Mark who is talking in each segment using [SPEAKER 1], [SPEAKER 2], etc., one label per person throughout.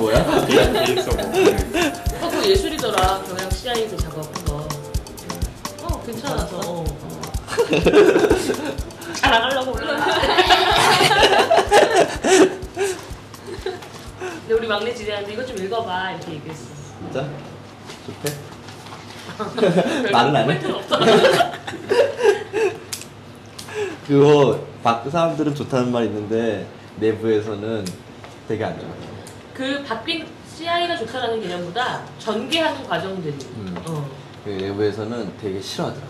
[SPEAKER 1] 클라우드가 뭐야?
[SPEAKER 2] 계획서 뭐
[SPEAKER 3] 어, 그거 예술이더라. 경영 CI에서 작업한 거. 어, 괜찮아서. 어. 자랑하려고 올라갔는데. 근데 우리 막내 지대한테 이것 좀 읽어봐. 이렇게 얘기했어.
[SPEAKER 1] 진짜? 좋대?
[SPEAKER 3] 없어.
[SPEAKER 1] 그거 밖 사람들은 좋다는 말 있는데 내부에서는 되게 안 좋아.
[SPEAKER 3] 그 바뀐 CI가 좋다라는 개념보다 전개하는 과정들이.
[SPEAKER 1] 음.
[SPEAKER 3] 어.
[SPEAKER 1] 그 내부에서는 되게 싫어하더라.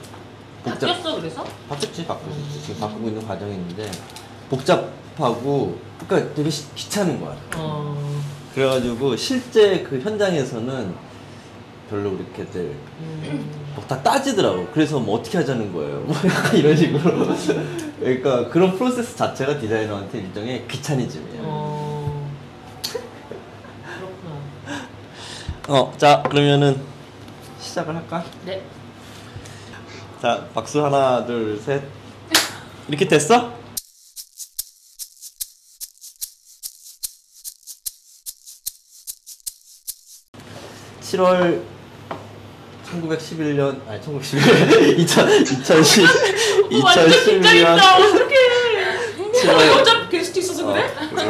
[SPEAKER 3] 바뀌었어 그래서?
[SPEAKER 1] 바뀌었지, 바뀌었지. 지금 바꾸고 있는 과정이 있는데 복잡하고 그러니까 되게 시- 귀찮은 거야.
[SPEAKER 3] 어.
[SPEAKER 1] 그래가지고 실제 그 현장에서는 별로 그렇게 들
[SPEAKER 3] 음.
[SPEAKER 1] 뭐다 따지더라고. 그래서 뭐 어떻게 하자는 거예요. 뭐 약간 이런 식으로. 그러니까 그런 프로세스 자체가 디자이너한테 일종의 귀차니즘이에요.
[SPEAKER 3] 어.
[SPEAKER 1] 어, 자 그러면은 시작을 할까?
[SPEAKER 3] 네.
[SPEAKER 1] 자 박수 하나 둘 셋. 이렇게 됐어? (7월) 1911년 아니 1911년 2000 2010
[SPEAKER 3] 어, 완전
[SPEAKER 1] 2011년
[SPEAKER 3] 긴장했다. 어떡해.
[SPEAKER 1] 칠월-
[SPEAKER 3] 어차피 게스트 있어서 그래?
[SPEAKER 1] 잠깐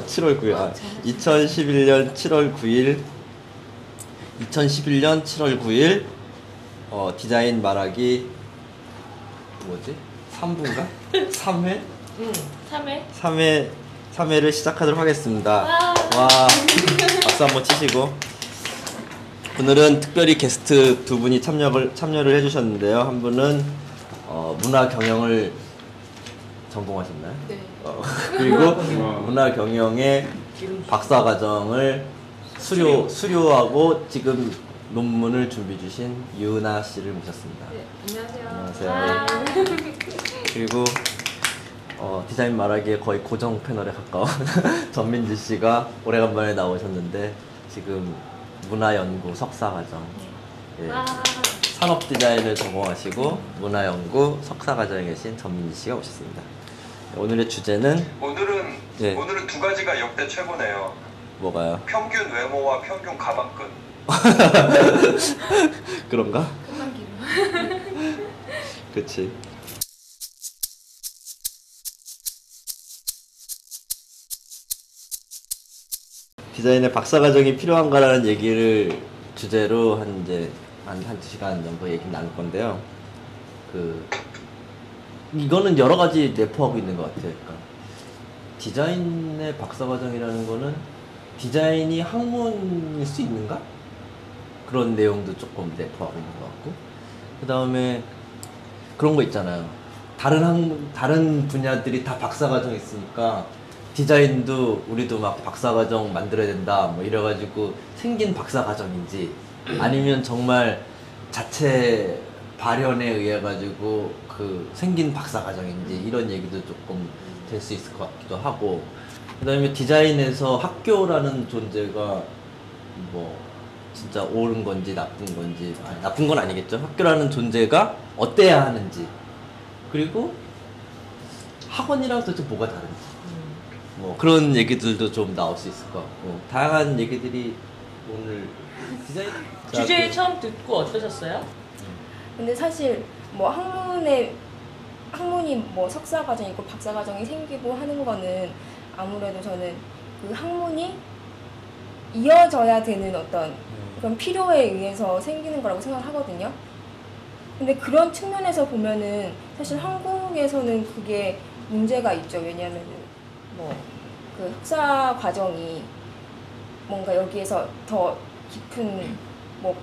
[SPEAKER 1] 7월 9일 아 2011년 7월 9일 2011년 7월 9일 어 디자인 말하기 뭐지 3부인가 3회
[SPEAKER 3] 응. 3회.
[SPEAKER 1] 3회 3회를 시작하도록 하겠습니다.
[SPEAKER 3] 와.
[SPEAKER 1] 와 박수 한번 치시고 오늘은 특별히 게스트 두 분이 참여를 참여를 해 주셨는데요. 한 분은 어, 문화 경영을 전공하셨나요?
[SPEAKER 4] 네.
[SPEAKER 1] 어, 그리고 문화 경영의 박사 과정을 수료 수료하고 지금 논문을 준비 주신 유나 씨를 모셨습니다.
[SPEAKER 4] 네, 안녕하세요.
[SPEAKER 1] 안녕하세요.
[SPEAKER 3] 아.
[SPEAKER 1] 그리고 어, 디자인 말하기에 거의 고정 패널에 가까운 전민지 씨가 오래간만에 나오셨는데 지금 문화연구 석사과정 예,
[SPEAKER 3] 와.
[SPEAKER 1] 산업 디자인을 전공하시고 문화연구 석사과정에 계신 전민지 씨가 오셨습니다. 오늘의 주제는
[SPEAKER 5] 오늘은
[SPEAKER 1] 네.
[SPEAKER 5] 오늘은 두 가지가 역대 최고네요.
[SPEAKER 1] 뭐가요?
[SPEAKER 5] 평균 외모와 평균 가방끈.
[SPEAKER 1] 그런가? 그치. 디자인의 박사 과정이 필요한가라는 얘기를 주제로 한 이제 한 한두 시간 정도 얘기 나눌 건데요. 그 이거는 여러 가지 내포하고 있는 것 같아요. 그러니까 디자인의 박사 과정이라는 거는 디자인이 학문일 수 있는가? 그런 내용도 조금 내포하고 있는 것 같고 그 다음에 그런 거 있잖아요. 다른 학문, 다른 분야들이 다 박사과정 있으니까 디자인도 우리도 막 박사과정 만들어야 된다 뭐 이래가지고 생긴 박사과정인지 아니면 정말 자체 발현에 의해 가지고 그 생긴 박사 과정인지 이런 얘기도 조금 될 수 있을 것 같기도 하고 그다음에 디자인에서 학교라는 존재가 뭐 진짜 옳은 건지 나쁜 건지 아니, 나쁜 건 아니겠죠. 학교라는 존재가 어때야 하는지 그리고 학원이랑 도대체 뭐가 다른지
[SPEAKER 3] 음.
[SPEAKER 1] 뭐 그런 얘기들도 좀 나올 수 있을 것 같고 다양한 얘기들이 오늘 디자인
[SPEAKER 3] 주제
[SPEAKER 1] 자,
[SPEAKER 3] 처음 듣고 어떠셨어요?
[SPEAKER 4] 근데 사실 뭐 학문에 학문이 뭐 석사 과정 있고 박사 과정이 생기고 하는 거는 아무래도 저는 그 학문이 이어져야 되는 어떤
[SPEAKER 1] 음,
[SPEAKER 4] 그런 필요에 의해서 생기는 거라고 생각을 하거든요. 근데 그런 측면에서 보면은 사실 한국에서는 그게 문제가 있죠. 왜냐하면은 뭐그 학사 과정이 뭔가 여기에서 더 깊은 뭐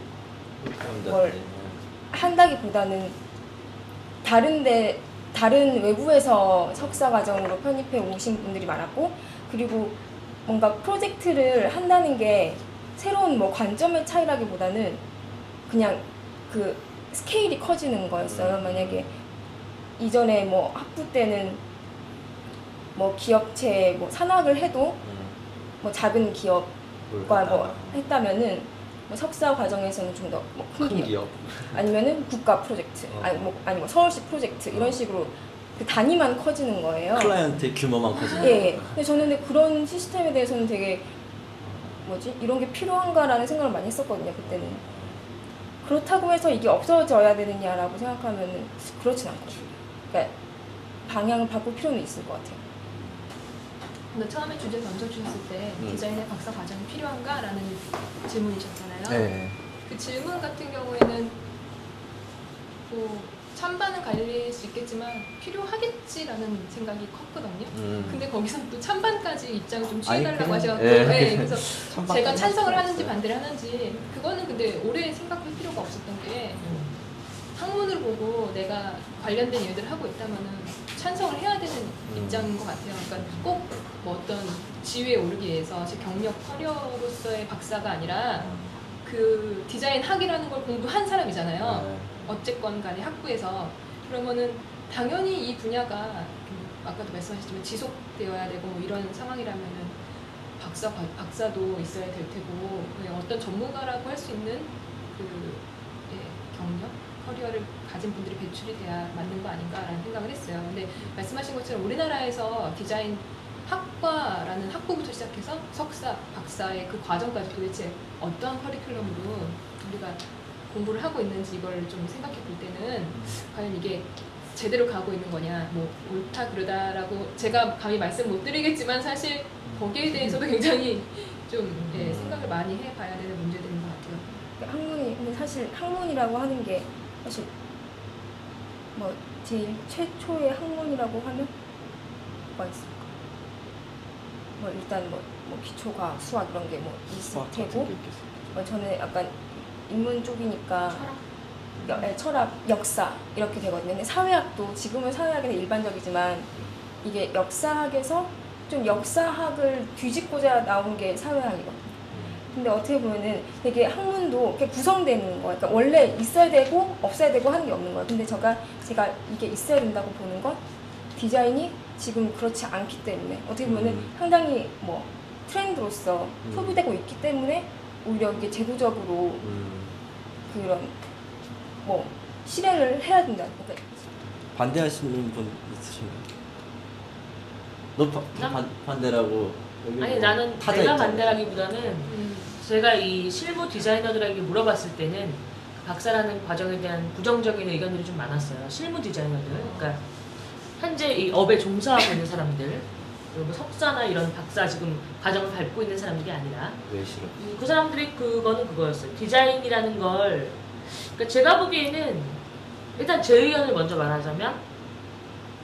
[SPEAKER 1] 사람들.
[SPEAKER 4] 뭘 한다기보다는 다른데 다른 외부에서 석사 과정으로 편입해 오신 분들이 많았고 그리고 뭔가 프로젝트를 한다는 게 새로운 뭐 관점의 차이라기보다는 그냥 그 스케일이 커지는 거였어요. 만약에 이전에 뭐 학부 때는 뭐 기업체 뭐 산학을 해도
[SPEAKER 1] 음,
[SPEAKER 4] 뭐 작은 기업과 뭘뭐 했다면은 뭐 석사 과정에서는 좀더뭐큰 기업 아니면은 국가 프로젝트
[SPEAKER 1] 어.
[SPEAKER 4] 아니 뭐 아니 뭐 서울시 프로젝트 이런 식으로 그 단위만 커지는 거예요.
[SPEAKER 1] 클라이언트의 규모만 커지는
[SPEAKER 4] 예, 예. 근데 저는 근데 그런 시스템에 대해서는 되게 뭐지 이런 게 필요한가라는 생각을 많이 했었거든요 그때는. 그렇다고 해서 이게 없어져야 되느냐라고 생각하면 그렇진 않거든요. 그러니까 방향을 바꿀 필요는 있을 것 같아요.
[SPEAKER 2] 근데 처음에 주제 던져주셨을 때
[SPEAKER 1] 음.
[SPEAKER 2] 디자인의 박사 과정이 필요한가라는 질문이셨잖아요.
[SPEAKER 1] 네.
[SPEAKER 2] 그 질문 같은 경우에는 뭐 찬반은 갈릴 수 있겠지만 필요하겠지라는 생각이 컸거든요.
[SPEAKER 1] 음.
[SPEAKER 2] 근데 거기서 또 찬반까지 입장을 좀 취해달라고 하셔서
[SPEAKER 1] 예.
[SPEAKER 2] 네, 그래서
[SPEAKER 1] 찬반까지
[SPEAKER 2] 제가
[SPEAKER 1] 할
[SPEAKER 2] 찬성을 하는지. 반대를 하는지 그거는 근데 오래 생각할 필요가 없었던 게 학문을 보고 내가 관련된 일들을 하고 있다면은 찬성을 해야 되는
[SPEAKER 1] 음.
[SPEAKER 2] 입장인 것 같아요. 그러니까 꼭 뭐 어떤 지위에 오르기 위해서 제 경력 커리어로서의 박사가 아니라 그 디자인 학이라는 걸 공부한 사람이잖아요.
[SPEAKER 1] 네.
[SPEAKER 2] 어쨌건 간에 학부에서 그러면은 당연히 이 분야가 아까도 말씀하셨지만 지속되어야 되고 뭐 이런 상황이라면은 박사 과- 박사도 있어야 될 테고 그냥 어떤 전문가라고 할 수 있는 그 예, 경력 커리어를 가진 분들이 배출이 돼야 맞는 거 아닌가라는 생각을 했어요. 근데 말씀하신 것처럼 우리나라에서 디자인 학과라는 학부부터 시작해서 석사, 박사의 그 과정까지 도대체 어떤 커리큘럼으로 우리가 공부를 하고 있는지 이걸 좀 생각해 볼 때는 과연 이게 제대로 가고 있는 거냐, 뭐 옳다 그러다라고 제가 감히 말씀 못 드리겠지만 사실 거기에 대해서도 굉장히 좀 예, 생각을 많이 해봐야 되는 문제들인 것 같아요.
[SPEAKER 4] 학문이 근데 사실 학문이라고 하는 게 사실 뭐 제일 최초의 학문이라고 하면 뭐가 있을까? 뭐 일단 뭐, 뭐 기초과학, 수학 이런 게뭐 있을
[SPEAKER 1] 수학
[SPEAKER 4] 테고. 뭐 저는 약간 인문 쪽이니까 여- 예, 철학, 역사 이렇게 되거든요. 근데 사회학도 지금은 사회학이 더 일반적이지만 이게 역사학에서 좀 역사학을 뒤집고자 나온 게 사회학이거든요. 근데 어떻게 보면은 되게 학문도 이렇게 구성되는 거예요. 그러니까 원래 있어야 되고 없어야 되고 하는 게 없는 거예요. 근데 제가 제가 이게 있어야 된다고 보는 건 디자인이 지금 그렇지 않기 때문에 어떻게 보면 은
[SPEAKER 1] 음.
[SPEAKER 4] 상당히 뭐 트렌드로서
[SPEAKER 1] 음.
[SPEAKER 4] 소비되고 있기 때문에 오히려 이게 제도적으로
[SPEAKER 1] 음.
[SPEAKER 4] 그런 뭐 실행을 해야 된다. 그러니까
[SPEAKER 1] 반대하시는 분 있으신가요? 너 바,
[SPEAKER 3] 나?
[SPEAKER 1] 반, 반대라고 여기
[SPEAKER 3] 아니
[SPEAKER 1] 뭐
[SPEAKER 3] 나는
[SPEAKER 1] 타자
[SPEAKER 3] 내가
[SPEAKER 1] 있잖아요.
[SPEAKER 3] 반대라기보다는 제가 이 실무 디자이너들에게 물어봤을 때는 박사라는 과정에 대한 부정적인 의견들이 좀 많았어요. 실무 디자이너들, 그러니까 현재 이 업에 종사하고 있는 사람들, 그리고 뭐 석사나 이런 박사 지금 과정을 밟고 있는 사람들이 아니라
[SPEAKER 1] 왜 싫어?
[SPEAKER 3] 음, 그 사람들이 그거는 그거였어요. 디자인이라는 걸, 그러니까 제가 보기에는 일단 제 의견을 먼저 말하자면,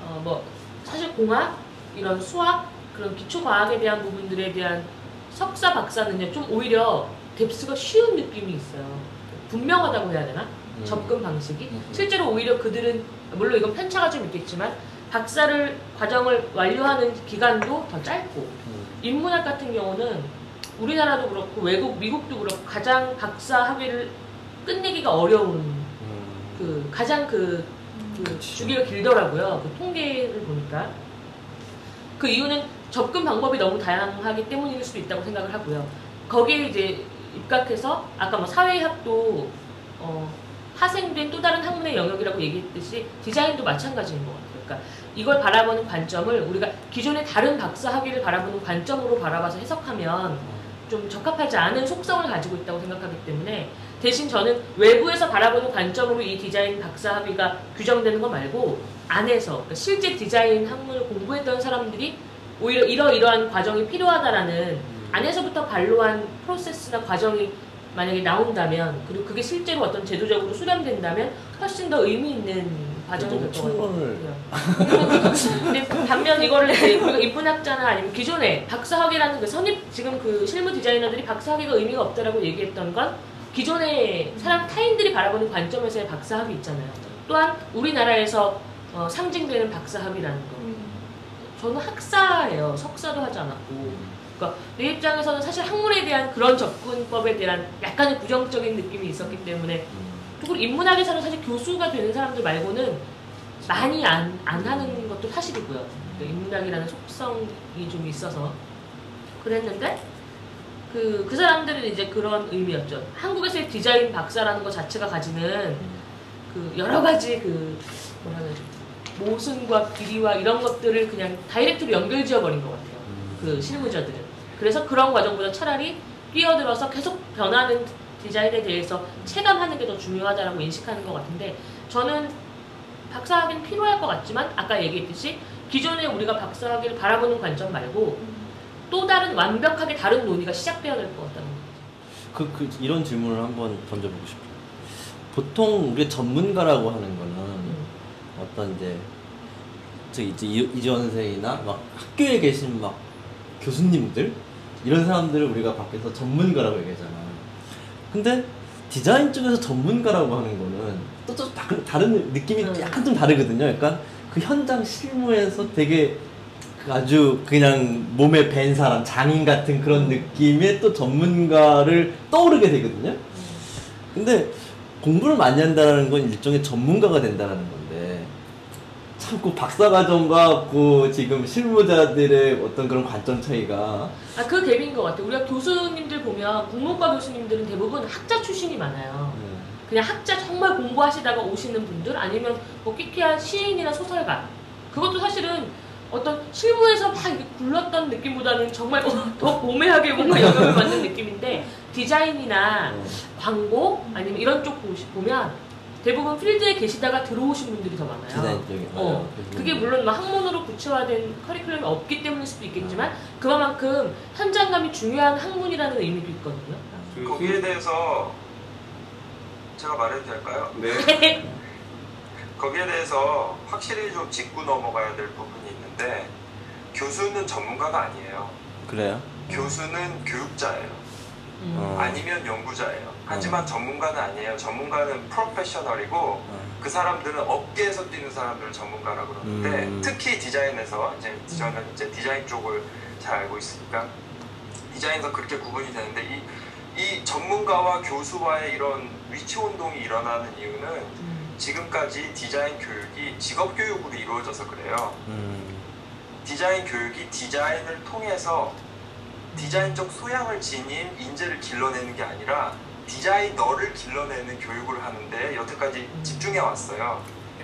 [SPEAKER 3] 어 뭐 사실 공학 이런 수학 그런 기초 과학에 대한 부분들에 대한 석사 박사는요 좀 오히려 뎁스가 쉬운 느낌이 있어요. 분명하다고 해야 되나?
[SPEAKER 1] 음.
[SPEAKER 3] 접근 방식이
[SPEAKER 1] 음.
[SPEAKER 3] 실제로 오히려 그들은 물론 이건 편차가 좀 있겠지만 박사를 과정을 완료하는 기간도 더 짧고
[SPEAKER 1] 음.
[SPEAKER 3] 인문학 같은 경우는 우리나라도 그렇고 외국 미국도 그렇고 가장 박사 학위를 끝내기가 어려운
[SPEAKER 1] 음.
[SPEAKER 3] 그 가장 그, 그. 주기가 길더라고요. 그 통계를 보니까 그 이유는 접근 방법이 너무 다양하기 때문일 수도 있다고 생각을 하고요. 거기에 이제 입각해서 아까 뭐 사회학도 어, 파생된 또 다른 학문의 영역이라고 얘기했듯이 디자인도 마찬가지인 것 같아요. 그러니까 이걸 바라보는 관점을 우리가 기존의 다른 박사 학위를 바라보는 관점으로 바라봐서 해석하면 좀 적합하지 않은 속성을 가지고 있다고 생각하기 때문에 대신 저는 외부에서 바라보는 관점으로 이 디자인 박사 학위가 규정되는 거 말고 안에서 그러니까 실제 디자인 학문을 공부했던 사람들이 오히려 이러이러한 과정이 필요하다라는 안에서부터 반로한 프로세스나 과정이 만약에 나온다면 그리고 그게 실제로 어떤 제도적으로 수렴된다면 훨씬 더 의미 있는
[SPEAKER 1] 너무 총론을
[SPEAKER 3] 같아요. 근데 반면 이거를 이제 우리가 인문학자나 아니면 기존에 박사학위라는 그 선입 지금 그 실무 디자이너들이 박사학위가 의미가 없다라고 얘기했던 건 기존의 사람 타인들이 바라보는 관점에서의 박사학위 있잖아요. 또한 우리나라에서 어, 상징되는 박사학위라는 거. 저는 학사예요. 석사도 하지 않았고. 그러니까 내 입장에서는 사실 학문에 대한 그런 접근법에 대한 약간의 부정적인 느낌이 있었기 때문에 그리고 인문학에서는 사실 교수가 되는 사람들 말고는 많이 안, 안 하는 것도 사실이고요. 그러니까 인문학이라는 속성이 좀 있어서 그랬는데 그, 그 사람들은 이제 그런 의미였죠. 한국에서의 디자인 박사라는 것 자체가 가지는 그 여러 가지 그 뭐라 그러지 모순과 비리와 이런 것들을 그냥 다이렉트로 연결 지어 버린 것 같아요. 그 실무자들은. 그래서 그런 과정보다 차라리 뛰어들어서 계속 변하는 디자인에 대해서 체감하는 게 더 중요하다라고 인식하는 것 같은데 저는 박사학위는 필요할 것 같지만 아까 얘기했듯이 기존에 우리가 박사학위를 바라보는 관점 말고 또 다른 완벽하게 다른 논의가 시작되어야 될 것 같다는 거죠.
[SPEAKER 1] 그, 그 이런 질문을 한번 던져보고 싶어요. 보통 우리 전문가라고 하는 거는
[SPEAKER 3] 음.
[SPEAKER 1] 어떤 이제 저 이제 이- 이전생이나 막 학교에 계신 막 교수님들 이런 사람들을 우리가 밖에서 전문가라고 얘기하잖아. 근데 디자인 쪽에서 전문가라고 하는 거는 또좀 다른 느낌이
[SPEAKER 3] 음.
[SPEAKER 1] 약간 좀 다르거든요. 약간 그 현장 실무에서 되게 그 아주 그냥 몸에 밴 사람 장인 같은 그런 느낌의 또 전문가를 떠오르게 되거든요. 근데 공부를 많이 한다는 건 일종의 전문가가 된다는 참 그 박사과정과 그 지금 실무자들의 어떤 그런 관점 차이가
[SPEAKER 3] 아, 그 갭인 것 같아요. 우리가 교수님들 보면 국문과 교수님들은 대부분 학자 출신이 많아요.
[SPEAKER 1] 네.
[SPEAKER 3] 그냥 학자 정말 공부하시다가 오시는 분들 아니면 뭐 끼끼한 시인이나 소설가 그것도 사실은 어떤 실무에서 막 이렇게 굴렀던 느낌보다는 정말 어, 더 오매하게 뭔가 영향을 받는 느낌인데 디자인이나
[SPEAKER 1] 어.
[SPEAKER 3] 광고 아니면 이런 쪽 보시- 보면 대부분 필드에 계시다가 들어오신 분들이 더 많아요.
[SPEAKER 1] 디자인 쪽에
[SPEAKER 3] 어,
[SPEAKER 1] 맞아요.
[SPEAKER 3] 그게 물론 막 학문으로 구체화된 커리큘럼이 없기 때문일 수도 있겠지만 그만큼 현장감이 중요한 학문이라는 의미도 있거든요.
[SPEAKER 5] 거기에 대해서 제가 말해도 될까요?
[SPEAKER 6] 네.
[SPEAKER 5] 거기에 대해서 확실히 좀 짚고 넘어가야 될 부분이 있는데 교수는 전문가가 아니에요.
[SPEAKER 1] 그래요?
[SPEAKER 5] 교수는 교육자예요.
[SPEAKER 3] 음.
[SPEAKER 1] 어.
[SPEAKER 5] 아니면 연구자예요. 하지만 전문가는 아니에요. 전문가는 프로페셔널이고
[SPEAKER 1] 어.
[SPEAKER 5] 그 사람들은 업계에서 뛰는 사람들을 전문가라고 그러는데
[SPEAKER 1] 음.
[SPEAKER 5] 특히 디자인에서 이제 저는 이제 디자인 쪽을 잘 알고 있으니까 디자인에서 그렇게 구분이 되는데 이, 이 전문가와 교수와의 이런 위치 운동이 일어나는 이유는
[SPEAKER 3] 음.
[SPEAKER 5] 지금까지 디자인 교육이 직업 교육으로 이루어져서 그래요.
[SPEAKER 1] 음.
[SPEAKER 5] 디자인 교육이 디자인을 통해서 디자인적 소양을 지닌 인재를 길러내는 게 아니라 디자이너를 길러내는 교육을 하는데 여태까지 집중해 왔어요.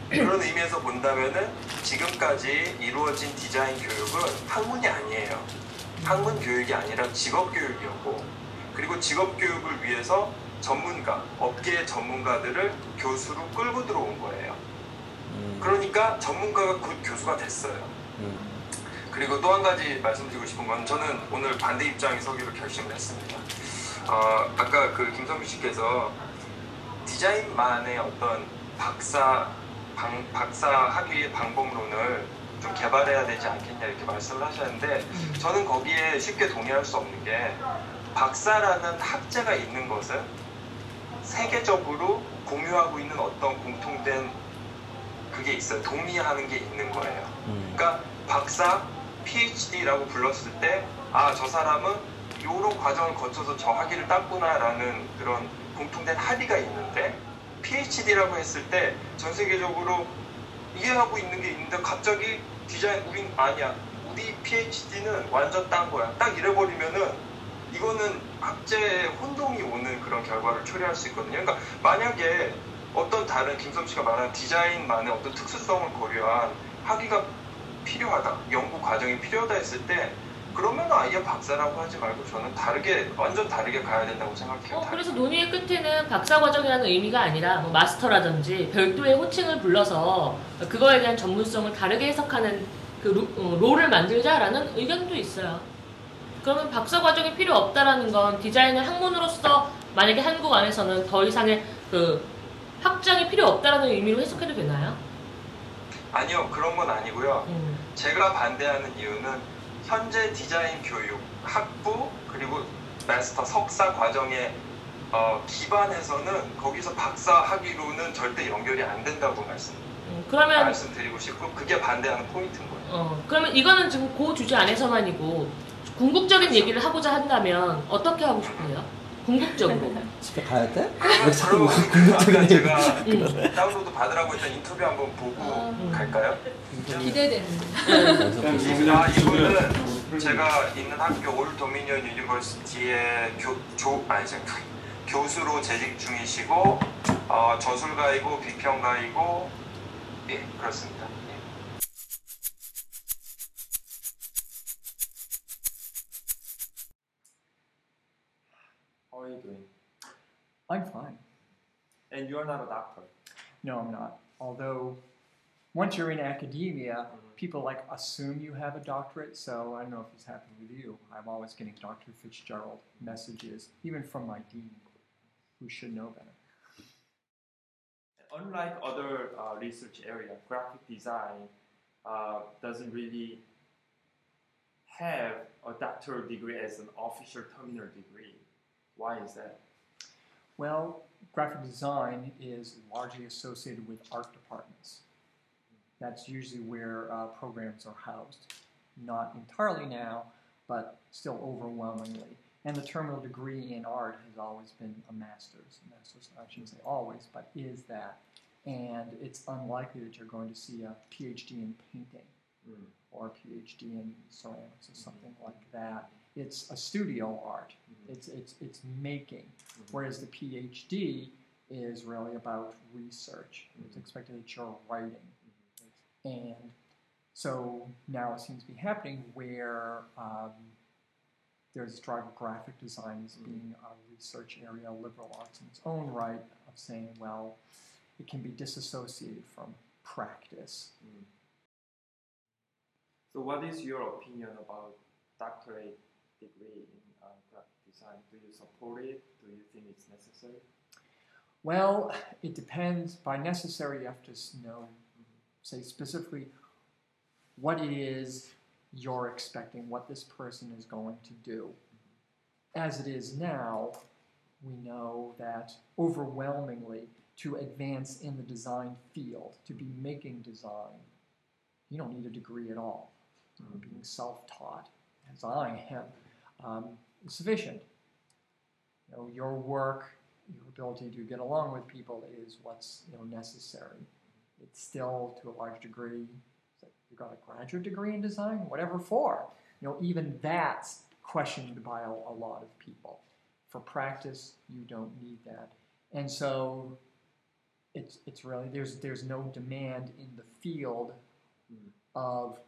[SPEAKER 5] 그런 의미에서 본다면은 지금까지 이루어진 디자인 교육은 학문이 아니에요. 학문 교육이 아니라 직업 교육이었고 그리고 직업 교육을 위해서 전문가, 업계의 전문가들을 교수로 끌고 들어온 거예요.
[SPEAKER 1] 음.
[SPEAKER 5] 그러니까 전문가가 곧 교수가 됐어요.
[SPEAKER 1] 음.
[SPEAKER 5] 그리고 또 한 가지 말씀드리고 싶은 건 저는 오늘 반대 입장에 서기로 결심을 했습니다. 어, 아까 그 김성규 씨께서 디자인만의 어떤 박사 방, 박사 학위의 방법론을 좀 개발해야 되지 않겠냐 이렇게 말씀을 하셨는데 저는 거기에 쉽게 동의할 수 없는 게 박사라는 학제가 있는 것은 세계적으로 공유하고 있는 어떤 공통된 그게 있어요. 동의하는 게 있는 거예요.
[SPEAKER 1] 음.
[SPEAKER 5] 그러니까 박사, PhD라고 불렀을 때, 아, 저 사람은 이런 과정을 거쳐서 저 학위를 땄구나라는 그런 공통된 합의가 있는데, PhD라고 했을 때 전 세계적으로 이해하고 있는 게 있는데 갑자기 디자인, 우린 아니야. 우리 PhD는 완전 딴 거야. 딱 이래버리면은 이거는 학제에 혼동이 오는 그런 결과를 초래할 수 있거든요. 그러니까 만약에 어떤 다른 김성 씨가 말한 디자인만의 어떤 특수성을 고려한 학위가 필요하다, 연구 과정이 필요하다 했을 때 그러면 아예 박사라고 하지 말고 저는 다르게 완전 다르게 가야 된다고 생각해요.
[SPEAKER 3] 어, 그래서 논의의 끝에는 박사 과정이라는 의미가 아니라 뭐 마스터라든지 별도의 호칭을 불러서 그거에 대한 전문성을 다르게 해석하는 그 루- 어, 롤을 만들자라는 의견도 있어요. 그러면 박사 과정이 필요 없다라는 건 디자인을 학문으로서 만약에 한국 안에서는 더 이상의 그 확장이 필요 없다라는 의미로 해석해도 되나요?
[SPEAKER 5] 아니요 그런 건 아니고요.
[SPEAKER 3] 음.
[SPEAKER 5] 제가 반대하는 이유는 현재 디자인 교육 학부 그리고 마스터 석사 과정에 어, 기반해서는 거기서 박사 학위로는 절대 연결이 안 된다고 말씀
[SPEAKER 3] 음, 그러면
[SPEAKER 5] 말씀드리고 싶고 그게 반대하는 포인트인 거예요.
[SPEAKER 3] 어, 그러면 이거는 지금 그 주제 안에서만이고 궁극적인 얘기를 하고자 한다면 어떻게 하고 싶으세요? 궁극적으로.
[SPEAKER 1] 집에 가야 돼? 왜 자꾸
[SPEAKER 5] 그러면
[SPEAKER 1] 뭐 궁극적인
[SPEAKER 5] 제가
[SPEAKER 3] 음.
[SPEAKER 5] 다운로드 받으라고 했던 인터뷰 한번 보고
[SPEAKER 2] 아.
[SPEAKER 5] 갈까요?
[SPEAKER 2] 기대되는데.
[SPEAKER 5] 아 이거는 제가 있는 학교 Old Dominion University의 교, 조, 아니 저, 교수로 재직 중이시고 어, 저술가이고 비평가이고 예 그렇습니다. 예.
[SPEAKER 6] I'm fine.
[SPEAKER 7] And you're not a doctor.
[SPEAKER 6] No, I'm not. Although, once you're in academia,
[SPEAKER 7] Mhm.
[SPEAKER 6] people like assume you have a doctorate. So I don't know if it's happened with you. I'm always getting Dr. Fitzgerald messages, even from my dean, who should know better.
[SPEAKER 7] Unlike other uh, research area, graphic design uh, doesn't really have a doctoral degree as an official terminal degree. Why is that?
[SPEAKER 6] Well, graphic design is largely associated with art departments. That's usually where uh, programs are housed. Not entirely now, but still overwhelmingly. And the terminal degree in art has always been a master's. A master's, I shouldn't say always, but is that. And it's unlikely that you're going to see a PhD in painting
[SPEAKER 7] Mm.
[SPEAKER 6] or a PhD in ceramics or something like that. It's a studio art.
[SPEAKER 7] Mhm.
[SPEAKER 6] It's, it's, it's making.
[SPEAKER 7] Mhm.
[SPEAKER 6] Whereas the PhD is really about research. It's
[SPEAKER 7] Mhm.
[SPEAKER 6] expected that you're writing.
[SPEAKER 7] Mhm.
[SPEAKER 6] And so now it seems to be happening where um, there's drive of graphic design as
[SPEAKER 7] Mhm.
[SPEAKER 6] being a research area, liberal arts in its own right, of saying, well, it can be disassociated from practice.
[SPEAKER 7] Mm. So, what is your opinion about doctorate degree in uh, graphic design? Do you support it? Do you think it's necessary?
[SPEAKER 6] Well, it depends. By necessary, you have to know, say specifically what it is you're expecting, what this person is going to do. As it is now, we know that overwhelmingly, to advance in the design field, to be making design, you don't need a degree at all. You know, being self taught, as I am, um, sufficient. You know, your work, your ability to get along with people is what's you know, necessary. It's still, to a large degree, you got a graduate degree in design, whatever for. You know, even that's questioned by a, a lot of people. For practice, you don't need that, and so it's it's really there's there's no demand in the field
[SPEAKER 7] Mm.
[SPEAKER 6] of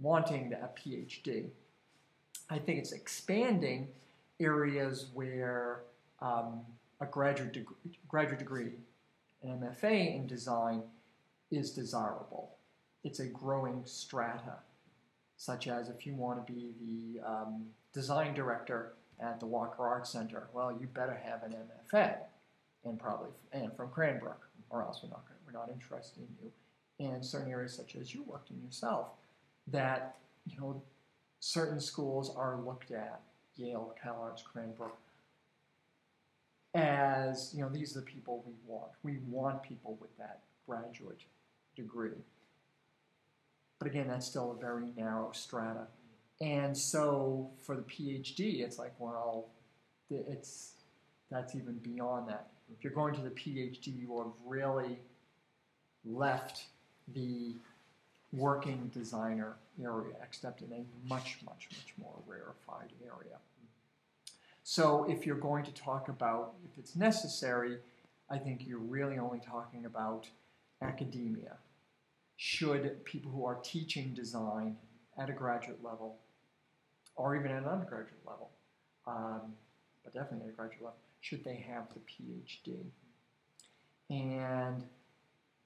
[SPEAKER 6] wanting a PhD. I think it's expanding areas where um, a graduate degree, graduate degree, an MFA in design, is desirable. It's a growing strata, such as if you want to be the um, design director at the Walker Art Center, well, you better have an MFA, and probably and from Cranbrook, or else we're not we're not interested in you. And certain areas, such as you worked in yourself, that you know certain schools are looked at, Yale, CalArts, Cranbrook, as you know these are the people we want. We want people with that graduate degree. But again, that's still a very narrow strata. And so for the PhD, it's like, well, it's that's even beyond that. If you're going to the PhD, you have really left the working designer area, except in a much, much, much more rarefied area. So if you're going to talk about if it's necessary, I think you're really only talking about academia. Should people who are teaching design at a graduate level, or even at an undergraduate level, um, but definitely at a graduate level, should they have the PhD? And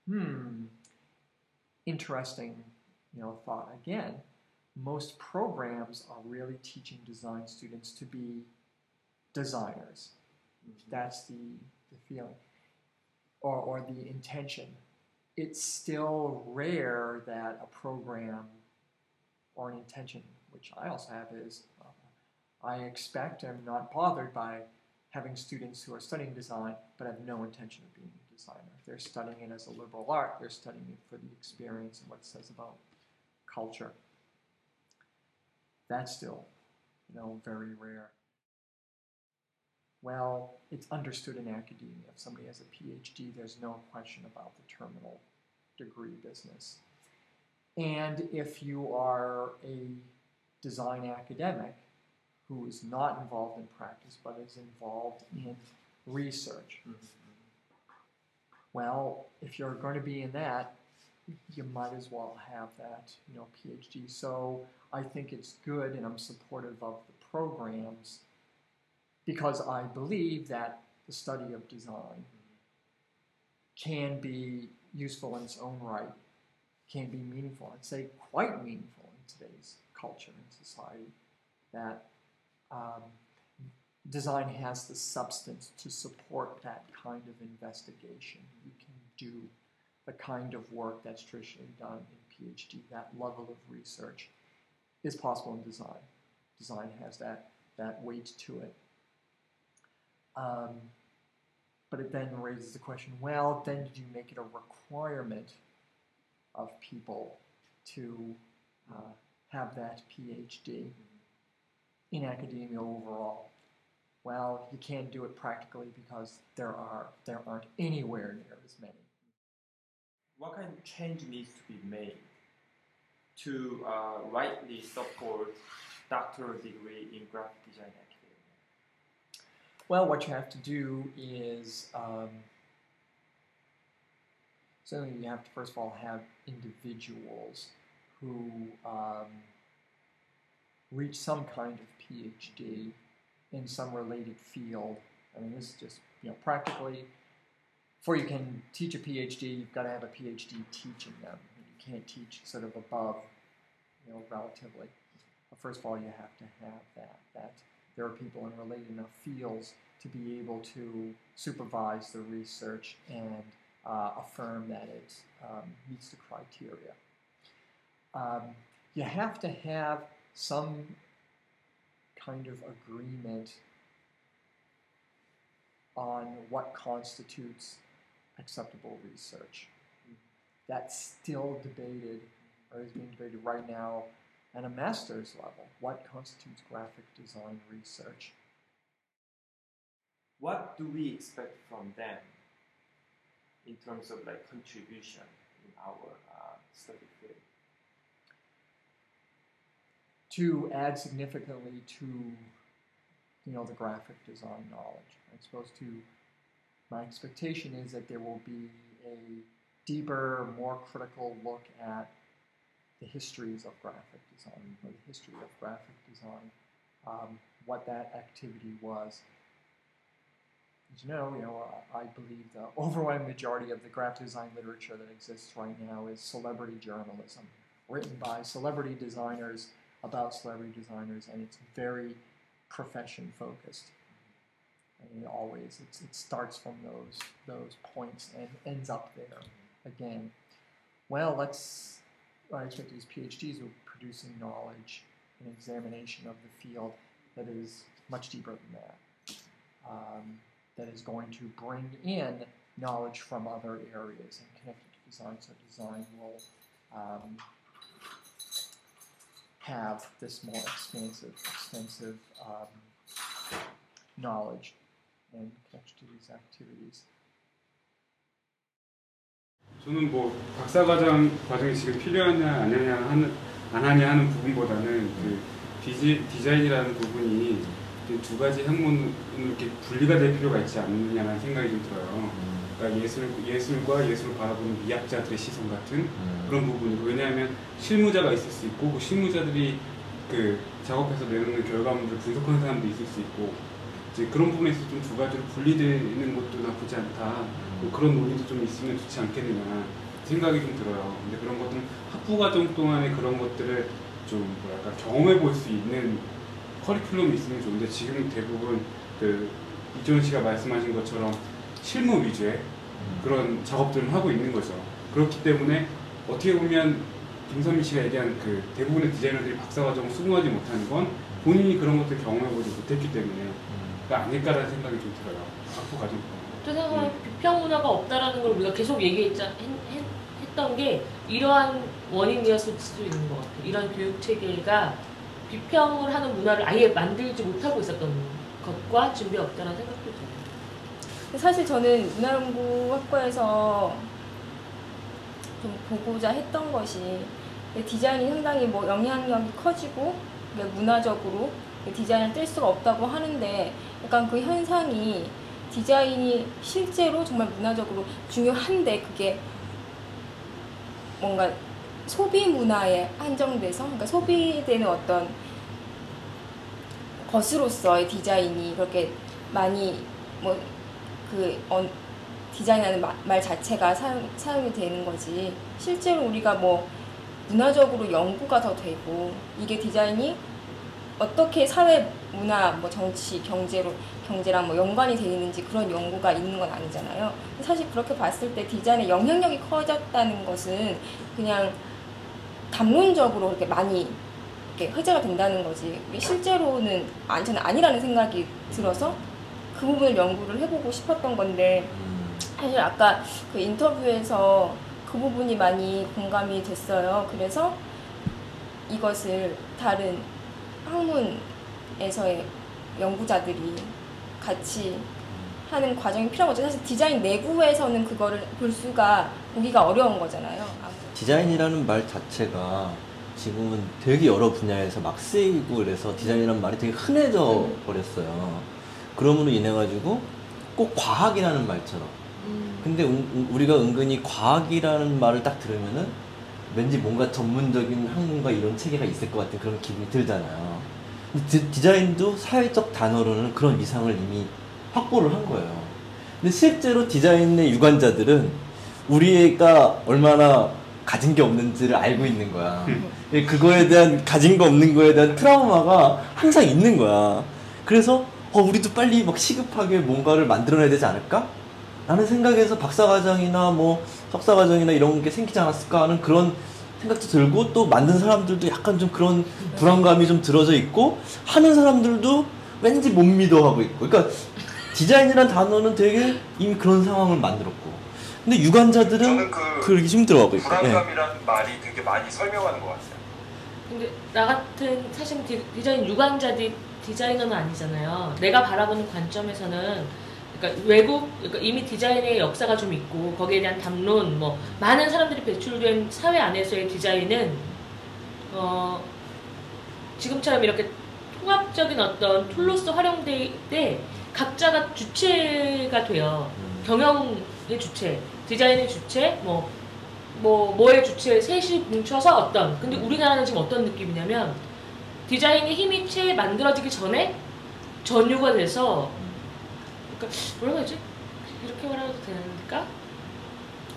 [SPEAKER 6] hmm, interesting, you know, thought again. Most programs are really teaching design students to be designers.
[SPEAKER 7] Mhm.
[SPEAKER 6] That's the, the feeling or, or the intention. It's still rare that a program or an intention, which I also have, is uh, I expect I'm not bothered by having students who are studying design but have no intention of being designer. They're studying it as a liberal art, they're studying it for the experience and what it says about culture. That's still, you know, very rare. Well, it's understood in academia. If somebody has a PhD, there's no question about the terminal degree business. And if you are a design academic who is not involved in practice but is involved in research,
[SPEAKER 7] Mhm.
[SPEAKER 6] Well, if you're going to be in that, you might as well have that, you know, PhD. So I think it's good, and I'm supportive of the programs because I believe that the study of design can be useful in its own right, can be meaningful, and say quite meaningful in today's culture and society, that um, design has the substance to support that kind of investigation. You can do the kind of work that's traditionally done in PhD, that level of research is possible in design. Design has that, that weight to it. Um, but it then raises the question well, then did you make it a requirement of people to uh, have that PhD in academia overall? Well, you can't do it practically because there are there aren't anywhere near as many.
[SPEAKER 7] What kind of change needs to be made to uh, rightly support doctoral degree in graphic design academia?
[SPEAKER 6] Well, what you have to do is um, certainly you have to first of all have individuals who um, reach some kind of PhD in some related field. I mean, this is just you know practically. Before you can teach a PhD, you've got to have a PhD teaching them. You can't teach sort of above, you know, relatively. But first of all, you have to have that. That there are people in related enough fields to be able to supervise the research and uh, affirm that it um, meets the criteria. Um, you have to have some kind of agreement on what constitutes acceptable research. That's still debated, or is being debated right now at a master's level. What constitutes graphic design research?
[SPEAKER 7] What do we expect from them in terms of like contribution in our uh, study field?
[SPEAKER 6] To add significantly to, you know, the graphic design knowledge. I suppose to my expectation is that there will be a deeper, more critical look at the histories of graphic design, or the history of graphic design, um, what that activity was. As you know, you know, I I believe the overwhelming majority of the graphic design literature that exists right now is celebrity journalism, written by celebrity designers about celebrity designers, and it's very profession focused. I mean, always it starts from those those points and ends up there again. Well, let's. I expect these PhDs are producing knowledge and examination of the field that is much deeper than that. Um, that is going to bring in knowledge from other areas and connect it to design, so design will um, have this more expansive, extensive um, knowledge and connection to these activities.
[SPEAKER 8] 저는 뭐 박사 과정 과정이 지금 필요하냐 안 하냐 하는 안 하냐 하는 부분보다는 그 디지, 디자인이라는 부분이 이두 가지 학문으로 이렇게 분리가 될 필요가 있지 않느냐는 생각이 좀 들어요. 그러니까 예술 예술과 예술을 바라보는 미학자들의 시선 같은 그런 부분이고 왜냐하면 실무자가 있을 수 있고 그 실무자들이 그 작업해서 내놓는 결과물을 분석하는 사람도 있을 수 있고 이제 그런 부분에서 좀 두 가지로 분리되는 것도 나쁘지 않다. 뭐 그런 논의도 좀 있으면 좋지 않겠느냐 생각이 좀 들어요. 근데 그런 것들은 학부 과정 동안에 그런 것들을 좀 뭐랄까 경험해 볼 수 있는 커리큘럼이 있으면 좋은데 지금 대부분 그 이종현 씨가 말씀하신 것처럼 실무 위주의 그런 작업들을 하고 있는 거죠. 그렇기 때문에 어떻게 보면 김선민 씨가 얘기한 그 대부분의 디자이너들이 박사과정을 수긍하지 못하는 건 본인이 그런 것들 경험해보지 못했기 때문에가 아닐까라는 생각이 좀 들어요. 학부 과정.
[SPEAKER 3] 또 생각하면 비평 문화가 없다라는 걸 우리가 계속 얘기했자 했, 했던 게 이러한 원인이었을 수도 있는 것 같아요. 이런 교육 체계가 비평을 하는 문화를 아예 만들지 못하고 있었던 것과 준비가 없다는 생각도 들어요.
[SPEAKER 4] 근데 사실 저는 문화연구학과에서 좀 보고자 했던 것이 디자인이 상당히 뭐 영향력이 커지고 문화적으로 디자인을 뗄 수가 없다고 하는데 약간 그 현상이 디자인이 실제로 정말 문화적으로 중요한데 그게 뭔가 소비 문화에 한정돼서 그러니까 소비되는 어떤 것으로서의 디자인이 그렇게 많이 뭐 그 어, 디자인하는 마- 말 자체가 사용, 사용이 되는 거지 실제로 우리가 뭐 문화적으로 연구가 더 되고 이게 디자인이 어떻게 사회 문화 뭐 정치 경제로 경제랑 뭐 연관이 돼 있는지 그런 연구가 있는 건 아니잖아요. 사실 그렇게 봤을 때 디자인의 영향력이 커졌다는 것은 그냥 담론적으로 이렇게 많이 이렇게 회자가 된다는 거지. 실제로는 안 저는 아니라는 생각이 들어서 그 부분을 연구를 해보고 싶었던 건데
[SPEAKER 1] 음,
[SPEAKER 4] 사실 아까 그 인터뷰에서 그 부분이 많이 공감이 됐어요. 그래서 이것을 다른 학문에서의 연구자들이 같이 하는 과정이 필요한 거죠. 사실 디자인 내부에서는 그거를 볼 수가 보기가 어려운 거잖아요.
[SPEAKER 1] 디자인이라는 말 자체가 지금은 되게 여러 분야에서 막 쓰이고 그래서 디자인이라는 말이 되게 흔해져 버렸어요. 그러므로 인해 가지고 꼭 과학이라는 말처럼.
[SPEAKER 2] 음.
[SPEAKER 1] 근데 우리가 은근히 과학이라는 말을 딱 들으면은 왠지 뭔가 전문적인 학문과 이런 체계가 있을 것 같은 그런 기분이 들잖아요. 디, 디자인도 사회적 단어로는 그런 위상을 이미 확보를 한 거예요. 근데 실제로 디자인의 유관자들은 우리가 얼마나 가진 게 없는지를 알고 있는 거야. 예, 그거에 대한 가진 거 없는 거에 대한 트라우마가 항상 있는 거야. 그래서 어, 우리도 빨리 막 시급하게 뭔가를 만들어내야 되지 않을까? 라는 생각에서 박사과정이나 뭐 석사과정이나 이런 게 생기지 않았을까 하는 그런 생각도 들고 또 만든 사람들도 약간 좀 그런 불안감이 좀 들어져 있고 하는 사람들도 왠지 못 믿어 하고 있고 그러니까 디자인이란 단어는 되게 이미 그런 상황을 만들었고 근데 유관자들은
[SPEAKER 5] 저는 그
[SPEAKER 1] 그러기 힘들어하고 있고 예.
[SPEAKER 5] 불안감이라는 말이 되게 많이 설명하는 것 같아요.
[SPEAKER 3] 근데 나 같은 사실 디, 디자인 유관자들이 디자이너는 아니잖아요. 내가 바라보는 관점에서는 그러니까 외국 그러니까 이미 디자인의 역사가 좀 있고 거기에 대한 담론 뭐 많은 사람들이 배출된 사회 안에서의 디자인은 어 지금처럼 이렇게 통합적인 어떤 툴로서 활용될 때 각자가 주체가 돼요.
[SPEAKER 1] 음.
[SPEAKER 3] 경영의 주체, 디자인의 주체, 뭐, 뭐, 뭐의 주체, 셋이 뭉쳐서 어떤. 근데 우리나라는 지금 어떤 느낌이냐면, 디자인의 힘이 채 만들어지기 전에 전유가 돼서, 그러니까, 뭐라고 해야지? 이렇게 말해도 되는가?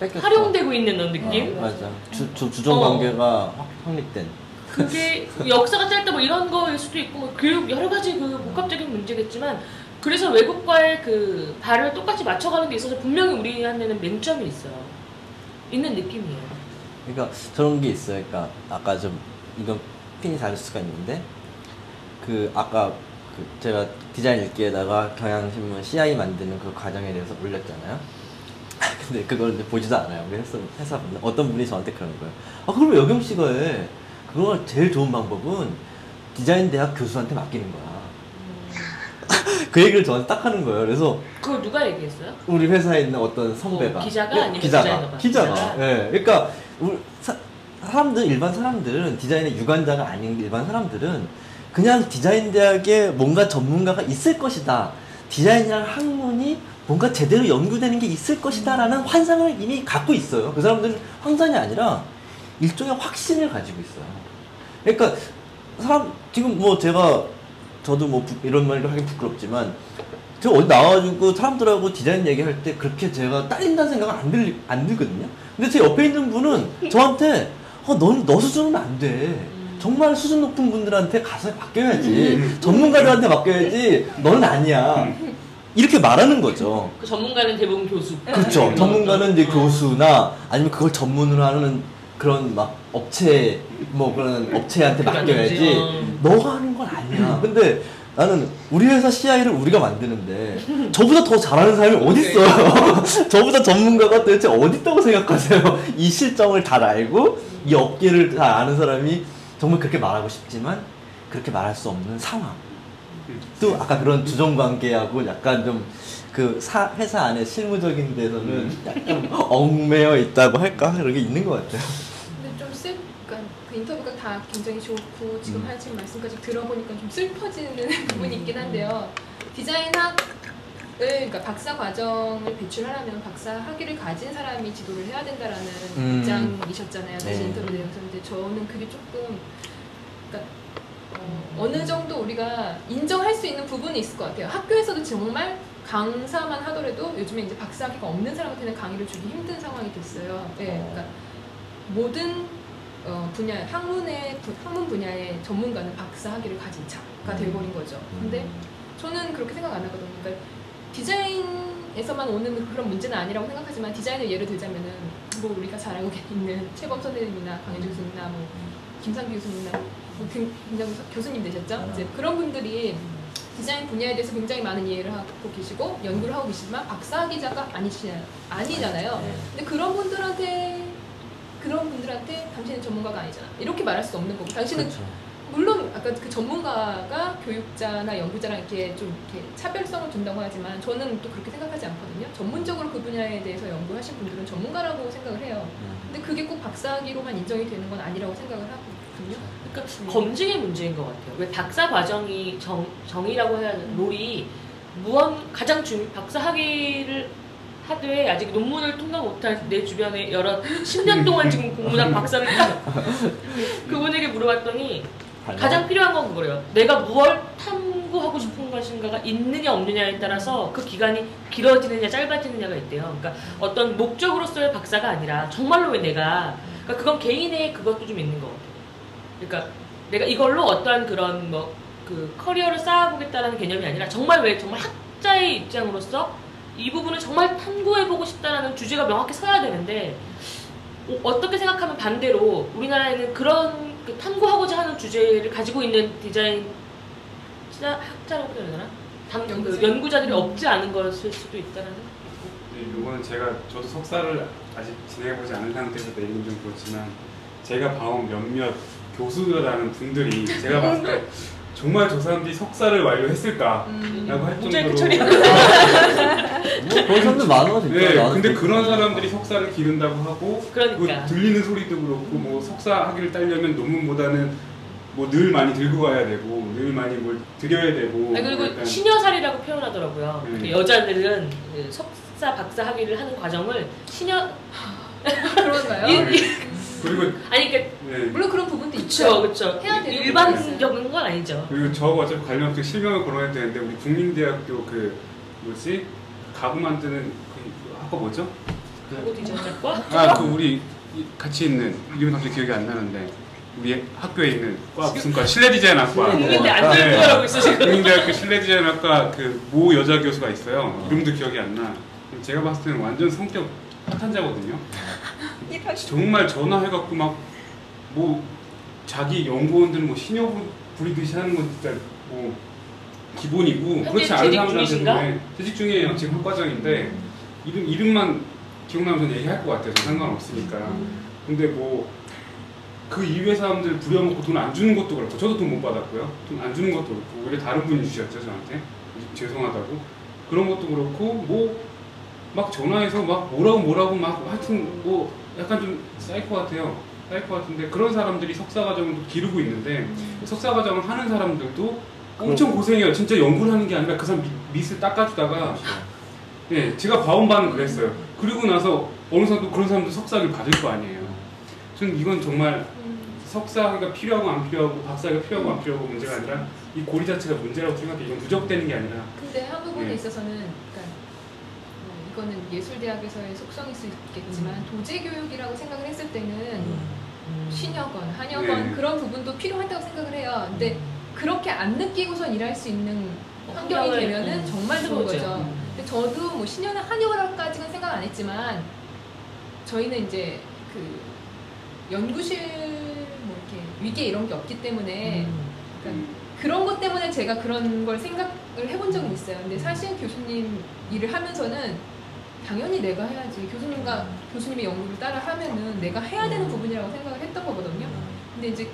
[SPEAKER 1] 뺏겼어.
[SPEAKER 3] 활용되고 있는 어, 느낌?
[SPEAKER 1] 어, 맞아. 주, 주, 주종
[SPEAKER 3] 어.
[SPEAKER 1] 관계가 확- 확립된.
[SPEAKER 3] 그게 역사가 짧다 뭐 이런 거일 수도 있고 뭐 교육 여러 가지 그 복합적인 문제겠지만 그래서 외국과의 그 발을 똑같이 맞춰가는 데 있어서 분명히 우리한테는 맹점이 있어요. 있는 느낌이에요.
[SPEAKER 1] 그러니까 저런 게 있어요. 그러니까 아까 좀 이건 핀이 다를 수가 있는데 그 아까 그 제가 디자인 읽기에다가 경향신문 CI 만드는 그 과정에 대해서 올렸잖아요. 근데 그걸 이제 보지도 않아요. 우리 회사, 회사분들 어떤 분이 저한테 그러는 거예요. 아 그럼 여경 씨가 해. 그거 제일 좋은 방법은 디자인 대학 교수한테 맡기는 거야. 그 얘기를 저한테 딱 하는 거예요. 그래서
[SPEAKER 3] 그걸 누가 얘기했어요?
[SPEAKER 1] 우리 회사에 있는 어떤 선배가
[SPEAKER 3] 어, 기자가
[SPEAKER 1] 예,
[SPEAKER 3] 아니면
[SPEAKER 1] 기자가? 기자가
[SPEAKER 3] 기자가?
[SPEAKER 1] 예 그러니까 우리 사, 사람들 일반 사람들은 디자인의 유관자가 아닌 일반 사람들은 그냥 디자인 대학에 뭔가 전문가가 있을 것이다. 디자인이라는 학문이 뭔가 제대로 연구되는 게 있을 것이다라는 환상을 이미 갖고 있어요. 그 사람들은 환상이 아니라 일종의 확신을 가지고 있어요. 그러니까 사람 지금 뭐 제가 저도 뭐 부- 이런 말을 하긴 부끄럽지만 제가 어디 나와가지고 사람들하고 디자인 얘기할 때 그렇게 제가 딸린다는 생각은 안, 들, 안 들거든요. 근데 제 옆에 있는 분은 저한테 어, 넌, 너 수준은 안 돼. 정말 수준 높은 분들한테 가서 맡겨야지. 전문가들한테 맡겨야지. 너는 아니야. 이렇게 말하는 거죠.
[SPEAKER 3] 그 전문가는 대부분 교수.
[SPEAKER 1] 그렇죠. 전문가는 이제 교수나 아니면 그걸 전문으로 하는 그런 막 업체 뭐 그런 업체한테 맡겨야지.
[SPEAKER 3] 어.
[SPEAKER 1] 너가 하는 건 아니야. 근데 나는 우리 회사 CI를 우리가 만드는데 저보다 더 잘하는 사람이 어디 있어요? 저보다 전문가가 도대체 어디 있다고 생각하세요? 이 실정을 다 알고 이 업계를 다 아는 사람이 정말 그렇게 말하고 싶지만 그렇게 말할 수 없는 상황. 또 아까 그런 주종 관계하고 약간 좀 그 회사 안에 실무적인 데서는 약간 얽매여 있다고 할까 그런 게 있는 것 같아요.
[SPEAKER 2] 근데 좀 슬, 그러니까 그 인터뷰가 다 굉장히 좋고 지금
[SPEAKER 1] 음.
[SPEAKER 2] 하신 말씀까지 들어보니까 좀 슬퍼지는 부분이 있긴 한데요. 디자인학 을 그러니까 박사 과정을 배출하려면 박사 학위를 가진 사람이 지도를 해야 된다라는
[SPEAKER 1] 음.
[SPEAKER 2] 입장이셨잖아요. 사실
[SPEAKER 1] 네.
[SPEAKER 2] 인터뷰 내용에서 근데 저는 그게 조금 그러니까 어, 어느 정도 우리가 인정할 수 있는 부분이 있을 것 같아요. 학교에서도 정말 강사만 하더라도 요즘에 이제 박사 학위가 없는 사람한테는 강의를 주기 힘든 상황이 됐어요. 네,
[SPEAKER 1] 어.
[SPEAKER 2] 그러니까 모든 어, 분야 학문의 부- 학문 분야의 전문가는 박사 학위를 가진 자가 돼버린 거죠. 근데 저는 그렇게 생각 안 하거든요. 그러니까 디자인에서만 오는 그런 문제는 아니라고 생각하지만 디자인을 예를 들자면은 뭐 우리가 잘 알고 있는 최범 선생님이나 강혜주 교수님이나 뭐 김상규 교수님이나 뭐 등- 굉장히 교수님 되셨죠? 이제 그런 분들이 디자인 분야에 대해서 굉장히 많은 이해를 하고 계시고 연구를 하고 계시지만 박사학위자가 아니시 아니잖아요.
[SPEAKER 1] 네.
[SPEAKER 2] 근데 그런 분들한테 그런 분들한테 당신은 전문가가 아니잖아. 이렇게 말할 수 없는 거고 당신은
[SPEAKER 1] 그렇죠.
[SPEAKER 2] 물론 아까 그 전문가가 교육자나 연구자랑 이렇게 좀 이렇게 차별성을 둔다고 하지만 저는 또 그렇게 생각하지 않거든요. 전문적으로 그 분야에 대해서 연구하신 분들은 전문가라고 생각을 해요.
[SPEAKER 1] 음.
[SPEAKER 2] 근데 그게 꼭 박사학위로만 인정이 되는 건 아니라고 생각을 하거든요.
[SPEAKER 3] 그러니까
[SPEAKER 2] 음.
[SPEAKER 3] 검증의 문제인 것 같아요. 왜 박사 과정이 정, 정의라고 해야 하는 롤이 무언 가장 중 박사 학위를 하되 아직 논문을 통과 못한 내 주변에 여러 10년 동안 지금 공부한 박사를 그분에게 물어봤더니 가장 필요한 건 그거래요. 내가 무얼 탐구하고 싶은 것인가가 있느냐 없느냐에 따라서 그 기간이 길어지느냐 짧아지느냐가 있대요. 그러니까 어떤 목적으로서의 박사가 아니라 정말로 왜 내가 그러니까 그건 개인의 그것도 좀 있는 것 같아요. 그러니까 내가 이걸로 어떠한 그런 뭐 그 커리어를 쌓아보겠다라는 개념이 아니라 정말 왜 정말 학자의 입장으로서 이 부분을 정말 탐구해보고 싶다라는 주제가 명확히 서야 되는데 어, 어떻게 생각하면 반대로 우리나라에는 그런 그 탐구하고자 하는 주제를 가지고 있는 디자인 진짜 학자라고 해야 되나? 당, 그
[SPEAKER 2] 연구자.
[SPEAKER 3] 연구자들이 없지 않은 것일 수도 있다라는
[SPEAKER 8] 네, 이거는 제가 저도 석사를 아직 진행해보지 않은 상태에서 내리는 좀 그렇지만 제가 봐온 몇몇 교수라는 분들이 제가 봤을 때 정말 저 사람들이 석사를 완료했을까라고
[SPEAKER 2] 음.
[SPEAKER 8] 할
[SPEAKER 3] 모자이크
[SPEAKER 8] 정도로
[SPEAKER 3] 처리야.
[SPEAKER 1] 뭐 그런 사람들 많아 진짜.
[SPEAKER 8] 네,
[SPEAKER 1] 나는
[SPEAKER 8] 근데 그런. 사람들이 석사를 기른다고 하고
[SPEAKER 3] 그러니까.
[SPEAKER 8] 뭐 들리는 소리도 그렇고 뭐 석사 학위를 따려면 논문보다는 뭐 늘 많이 들고 가야 되고 늘 많이 뭘 드려야 되고
[SPEAKER 3] 아, 그리고
[SPEAKER 8] 약간
[SPEAKER 3] 시녀살이라고 표현하더라고요.
[SPEAKER 8] 음.
[SPEAKER 3] 그 여자들은 그 석사, 박사 학위를 하는 과정을 시녀
[SPEAKER 2] 그런가요?
[SPEAKER 3] 이-
[SPEAKER 8] 그리고
[SPEAKER 3] 아니 그러니까
[SPEAKER 8] 네,
[SPEAKER 2] 물론 그런 부분도
[SPEAKER 3] 그쵸
[SPEAKER 2] 있죠.
[SPEAKER 3] 그쵸
[SPEAKER 2] 해야 되는
[SPEAKER 3] 일반적인 건 아니죠.
[SPEAKER 8] 그리고 저 어차피 관련 그 실명을 거론해도 되는데 우리 국민대학교 그 뭐지 가구 만드는 그 학과 뭐죠?
[SPEAKER 3] 그리고 디자인학과
[SPEAKER 8] 아그 우리 이- 같이 있는 이름이 갑자기 기억이 안 나는데 우리 학교에 있는 과 무슨 과 실내 디자인 학과
[SPEAKER 3] 국민대
[SPEAKER 1] 네.
[SPEAKER 3] 안전부하고 있어 지금.
[SPEAKER 8] 국민대학교 실내 디자인 학과 그 모 여자 교수가 있어요. 이름도 기억이 안 나. 제가 봤을 때는 완전 성격 파탄자거든요. 정말 전화해갖고 막 뭐 자기 연구원들 뭐 시녀 부- 부리듯이 하는 건 진짜 뭐 기본이고 그렇지 않은 사람들한테는 재직 중이에요. 지금 학과장인데 이름 이름만 기억나면 저는 얘기할 것 같아요. 저 상관없으니까. 근데 뭐 그 이외 사람들 부려먹고 돈 안 주는 것도 그렇고 저도 돈 못 받았고요. 돈 안 주는 것도 그렇고 오히려 다른 분이 주셨죠 저한테 죄송하다고 그런 것도 그렇고 뭐 막 전화해서 막 뭐라고 뭐라고 막 하여튼 뭐 약간 좀것 같아요. 것 같은데 그런 사람들이 석사 과정을 기르고 있는데 석사 과정을 하는 사람들도 엄청 고생해요. 진짜 연구를 하는 게 아니라 그 사람 밑, 밑을 닦아주다가 네, 제가 봐온 바는 그랬어요. 그리고 나서 어느 사람도 그런 사람도 석사를 받을 거 아니에요. 저는 이건 정말 석사가 필요하고 안 필요하고 박사가 필요하고 안 필요하고 문제가 아니라 이 고리 자체가 문제라고 생각해. 이건 누적되는 게 아니라
[SPEAKER 2] 근데 한 부분에
[SPEAKER 8] 네.
[SPEAKER 2] 있어서는 이거는 예술대학에서의 속성일 수 있겠지만
[SPEAKER 3] 음.
[SPEAKER 2] 도제 교육이라고 생각을 했을 때는
[SPEAKER 3] 음.
[SPEAKER 2] 신여건, 한여건
[SPEAKER 8] 네.
[SPEAKER 2] 그런 부분도 필요하다고 생각을 해요. 근데 그렇게 안 느끼고선 일할 수 있는 환경이
[SPEAKER 3] 환경을,
[SPEAKER 2] 되면은
[SPEAKER 3] 음,
[SPEAKER 2] 정말 좋은. 거죠.
[SPEAKER 3] 음.
[SPEAKER 2] 근데 저도 뭐 신여나 한여라까지는 생각 안 했지만 저희는 이제 그 연구실 뭐 이렇게 위계 이런 게 없기 때문에 그러니까 그런 것 때문에 제가 그런 걸 생각을 해본 적은 있어요. 근데 사실 교수님 일을 하면서는 당연히 내가 해야지. 교수님과 교수님의 연구를 따라 하면은 내가 해야 되는 부분이라고 생각을 했던 거거든요. 근데 이제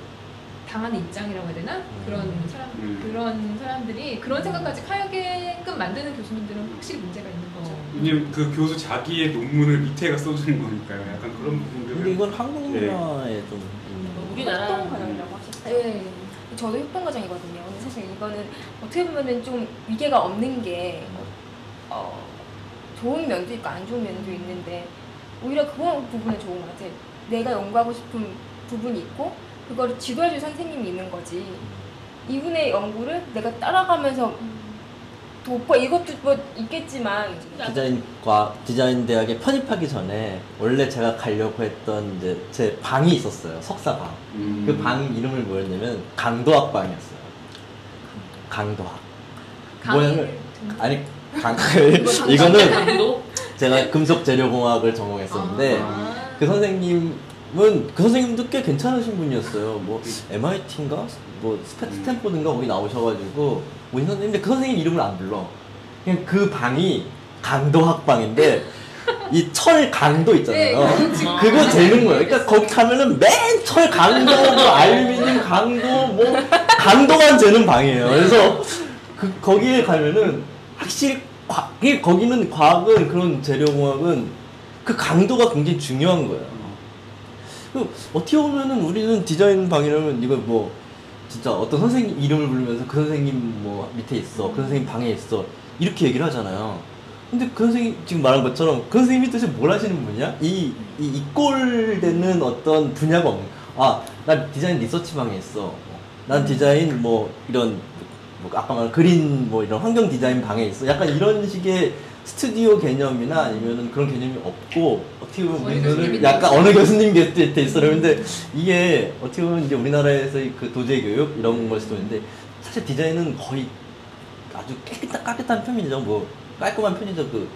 [SPEAKER 2] 당하는 입장이라고 해야 되나? 그런 사람
[SPEAKER 8] 음.
[SPEAKER 2] 그런 사람들이 그런 생각까지 하게끔 만드는 교수님들은 확실히 문제가 있는 거죠.
[SPEAKER 8] 왜냐면 그 교수 자기의 논문을 밑에가 써주는 거니까요. 약간 그런
[SPEAKER 1] 근데
[SPEAKER 8] 부분들은
[SPEAKER 1] 이건 한국 문화에 좀 있는
[SPEAKER 3] 우리나라
[SPEAKER 4] 협동 과정이라고 하셨죠.
[SPEAKER 2] 네.
[SPEAKER 4] 저도 협동 과정이거든요. 근데 사실 이거는 어떻게 보면은 좀 위계가 없는 게 어, 좋은 면도 있고 안 좋은 면도 있는데 오히려 그런 부분은 좋은 것 같아요. 내가 연구하고 싶은 부분이 있고 그거를 지도해줄 선생님이 있는 거지. 이분의 연구를 내가 따라가면서 도퍼 이것도 뭐 있겠지만
[SPEAKER 1] 디자인과 디자인 대학에 편입하기 전에 원래 제가 가려고 했던 이제 제 방이 있었어요 석사 방
[SPEAKER 8] 음.
[SPEAKER 1] 그방 이름을 뭐였냐면 강도학 방이었어요 강도학 뭐냐면 아니 강 이거는? 제가 금속 재료공학을 전공했었는데
[SPEAKER 2] 아.
[SPEAKER 1] 그 선생님은 그 선생님도 꽤 괜찮으신 분이었어요. 뭐 MIT인가 뭐 스페- 스탠포드인가 거기 나오셔가지고 모인 선생님인데 그 선생님 이름을 안 불러. 그냥 그 방이 강도학 방인데 이 철 강도 있잖아요.
[SPEAKER 2] 네,
[SPEAKER 1] 그거 되는 거예요. 그러니까 거기 가면은 맨 철 강도, 뭐 알루미늄 강도, 뭐 강도만 재는 방이에요. 그래서 그 거기에 가면은 확실히 과, 거기는 과학은 그런 재료공학은 그 강도가 굉장히 중요한 거예요. 그 어떻게 보면은 우리는 디자인 방이라면 이거 뭐 진짜 어떤 선생님 이름을 부르면서 그 선생님 뭐 밑에 있어, 그 선생님 방에 있어 이렇게 얘기를 하잖아요. 근데 그 선생님 지금 말한 것처럼 그 선생님이 도대체 뭘 하시는 분이야? 이, 이 이꼴되는 어떤 분야가 없는. 아, 난 디자인 리서치 방에 있어. 난 디자인 뭐 이런 뭐 아까 말한 그린 뭐 이런 환경 디자인 방에 있어. 약간 이런 식의 스튜디오 개념이나 아니면은 그런 개념이 없고 어떻게 보면
[SPEAKER 2] 교수님이
[SPEAKER 1] 약간 어느 교수님 곁에 있어. 그런데 이게 어떻게 보면 이제 우리나라에서의 그 도제 교육 이런 걸 수도 있는데 사실 디자인은 거의 아주 깨끗한 깨끗한 편이죠. 뭐 깔끔한 편이죠. 그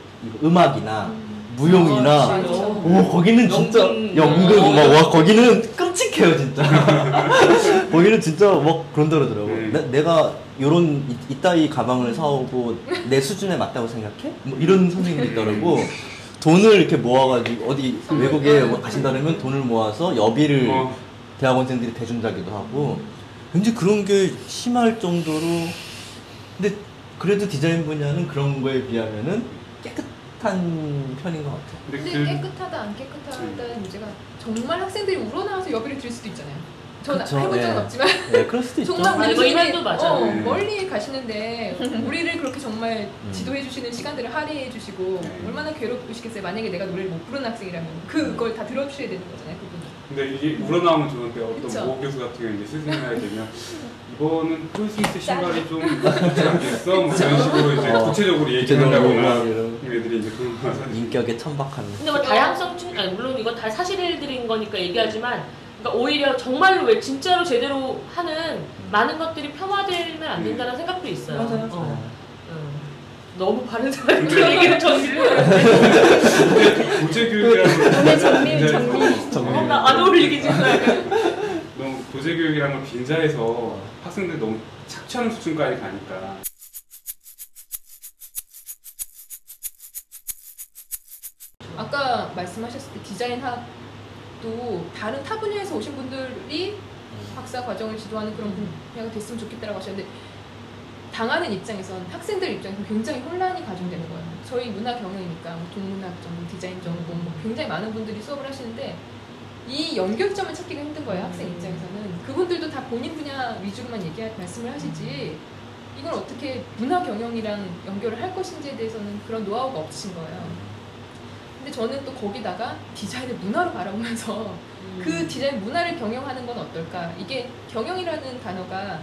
[SPEAKER 1] 음악이나 무용이나
[SPEAKER 3] 아.
[SPEAKER 1] 오 거기는 진짜
[SPEAKER 3] 연극.
[SPEAKER 1] 연극
[SPEAKER 3] 어.
[SPEAKER 1] 막와 거기는 끔찍해요 진짜 거기는 진짜 막 그런다 그러더라고
[SPEAKER 8] 네.
[SPEAKER 1] 내, 내가 요런 이, 이따위 가방을 사오고 내 수준에 맞다고 생각해? 뭐 이런 선생님이 있더라고 돈을 이렇게 모아가지고 어디 외국에 뭐 가신다 그러면 돈을 모아서 여비를
[SPEAKER 8] 어.
[SPEAKER 1] 대학원생들이 대준다기도 하고 왠지 그런 게 심할 정도로 근데 그래도 디자인 분야는 그런 거에 비하면은 깨끗한 편인 것 같아요
[SPEAKER 8] 근데
[SPEAKER 2] 근데
[SPEAKER 8] 그
[SPEAKER 2] 깨끗하다 안 깨끗하다는 문제가 정말 학생들이 우러나와서 여비를 드릴 수도 있잖아요. 저는
[SPEAKER 1] 그쵸,
[SPEAKER 2] 해본 적은
[SPEAKER 1] 예.
[SPEAKER 2] 없지만
[SPEAKER 1] 네 그럴 수도 있죠
[SPEAKER 2] 정말
[SPEAKER 3] 아니, 뭐
[SPEAKER 2] 분들이
[SPEAKER 3] 이면도 맞아요.
[SPEAKER 2] 어,
[SPEAKER 8] 네.
[SPEAKER 2] 멀리 가시는데 우리를 그렇게 정말
[SPEAKER 1] 음.
[SPEAKER 2] 지도해 주시는 시간들을 할애해 주시고
[SPEAKER 8] 네.
[SPEAKER 2] 얼마나 괴롭으시겠어요. 만약에 내가 노래를 못 부르는 학생이라면 그걸 다 들어주셔야 되는 거잖아요. 그분이.
[SPEAKER 8] 근데 이게 우러나오면 좋은데 어떤
[SPEAKER 2] 그쵸.
[SPEAKER 8] 모 교수 같은 경우는 이제 스승을 하게 되면 이거는 폴스미스 신발이 좀 좋지 않겠어? 뭐 이런 식으로 이제
[SPEAKER 1] 어,
[SPEAKER 8] 구체적으로 얘기를
[SPEAKER 1] 이런
[SPEAKER 8] 애들이 이제 그런 거
[SPEAKER 1] 인격에 천박한
[SPEAKER 3] 근데 뭐 다양성 측, 아니 물론 이건 다 사실들인 거니까 얘기하지만 그러니까 오히려 정말로 왜 진짜로 제대로 하는 많은 것들이 폄하되면 안 된다는 생각도 있어요.
[SPEAKER 1] 맞아요.
[SPEAKER 3] 어. 음. 너무 바른 사람들 얘기를 전리를
[SPEAKER 8] 도제 교육이라는
[SPEAKER 4] 오늘 정리,
[SPEAKER 8] 걸
[SPEAKER 4] 정리.
[SPEAKER 8] 빈자에서
[SPEAKER 1] 정리.
[SPEAKER 3] 어, 나안 어울리게 지금
[SPEAKER 8] 너무 도제 교육이라는 걸 빈자에서 학생들이 너무 착취하는 수준까지 가니까
[SPEAKER 2] 아까 말씀하셨을 때 디자인 학도 다른 타 분야에서 오신 분들이 박사 과정을 지도하는 그런 분야가 됐으면 좋겠다라고 하셨는데 당하는 입장에선 학생들 입장에서 굉장히 혼란이 가중되는 거예요. 저희 문화 경영이니까 뭐 동문학 전공, 디자인 전공 뭐 굉장히 많은 분들이 수업을 하시는데 이 연결점을 찾기가 힘든 거예요. 학생 입장에서는 그분들도 다 본인 분야 위주로만 얘기 말씀을 하시지 이걸 어떻게 문화 경영이랑 연결을 할 것인지에 대해서는 그런 노하우가 없으신 거예요. 근데 저는 또 거기다가 디자인을 문화로 바라보면서 그 디자인 문화를 경영하는 건 어떨까? 이게 경영이라는 단어가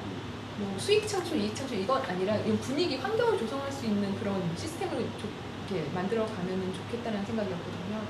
[SPEAKER 2] 뭐 수익 창출, 이익 창출 이건 아니라 이 분위기, 환경을 조성할 수 있는 그런 시스템을 좀 이렇게 만들어 가면 좋겠다는 생각이었거든요.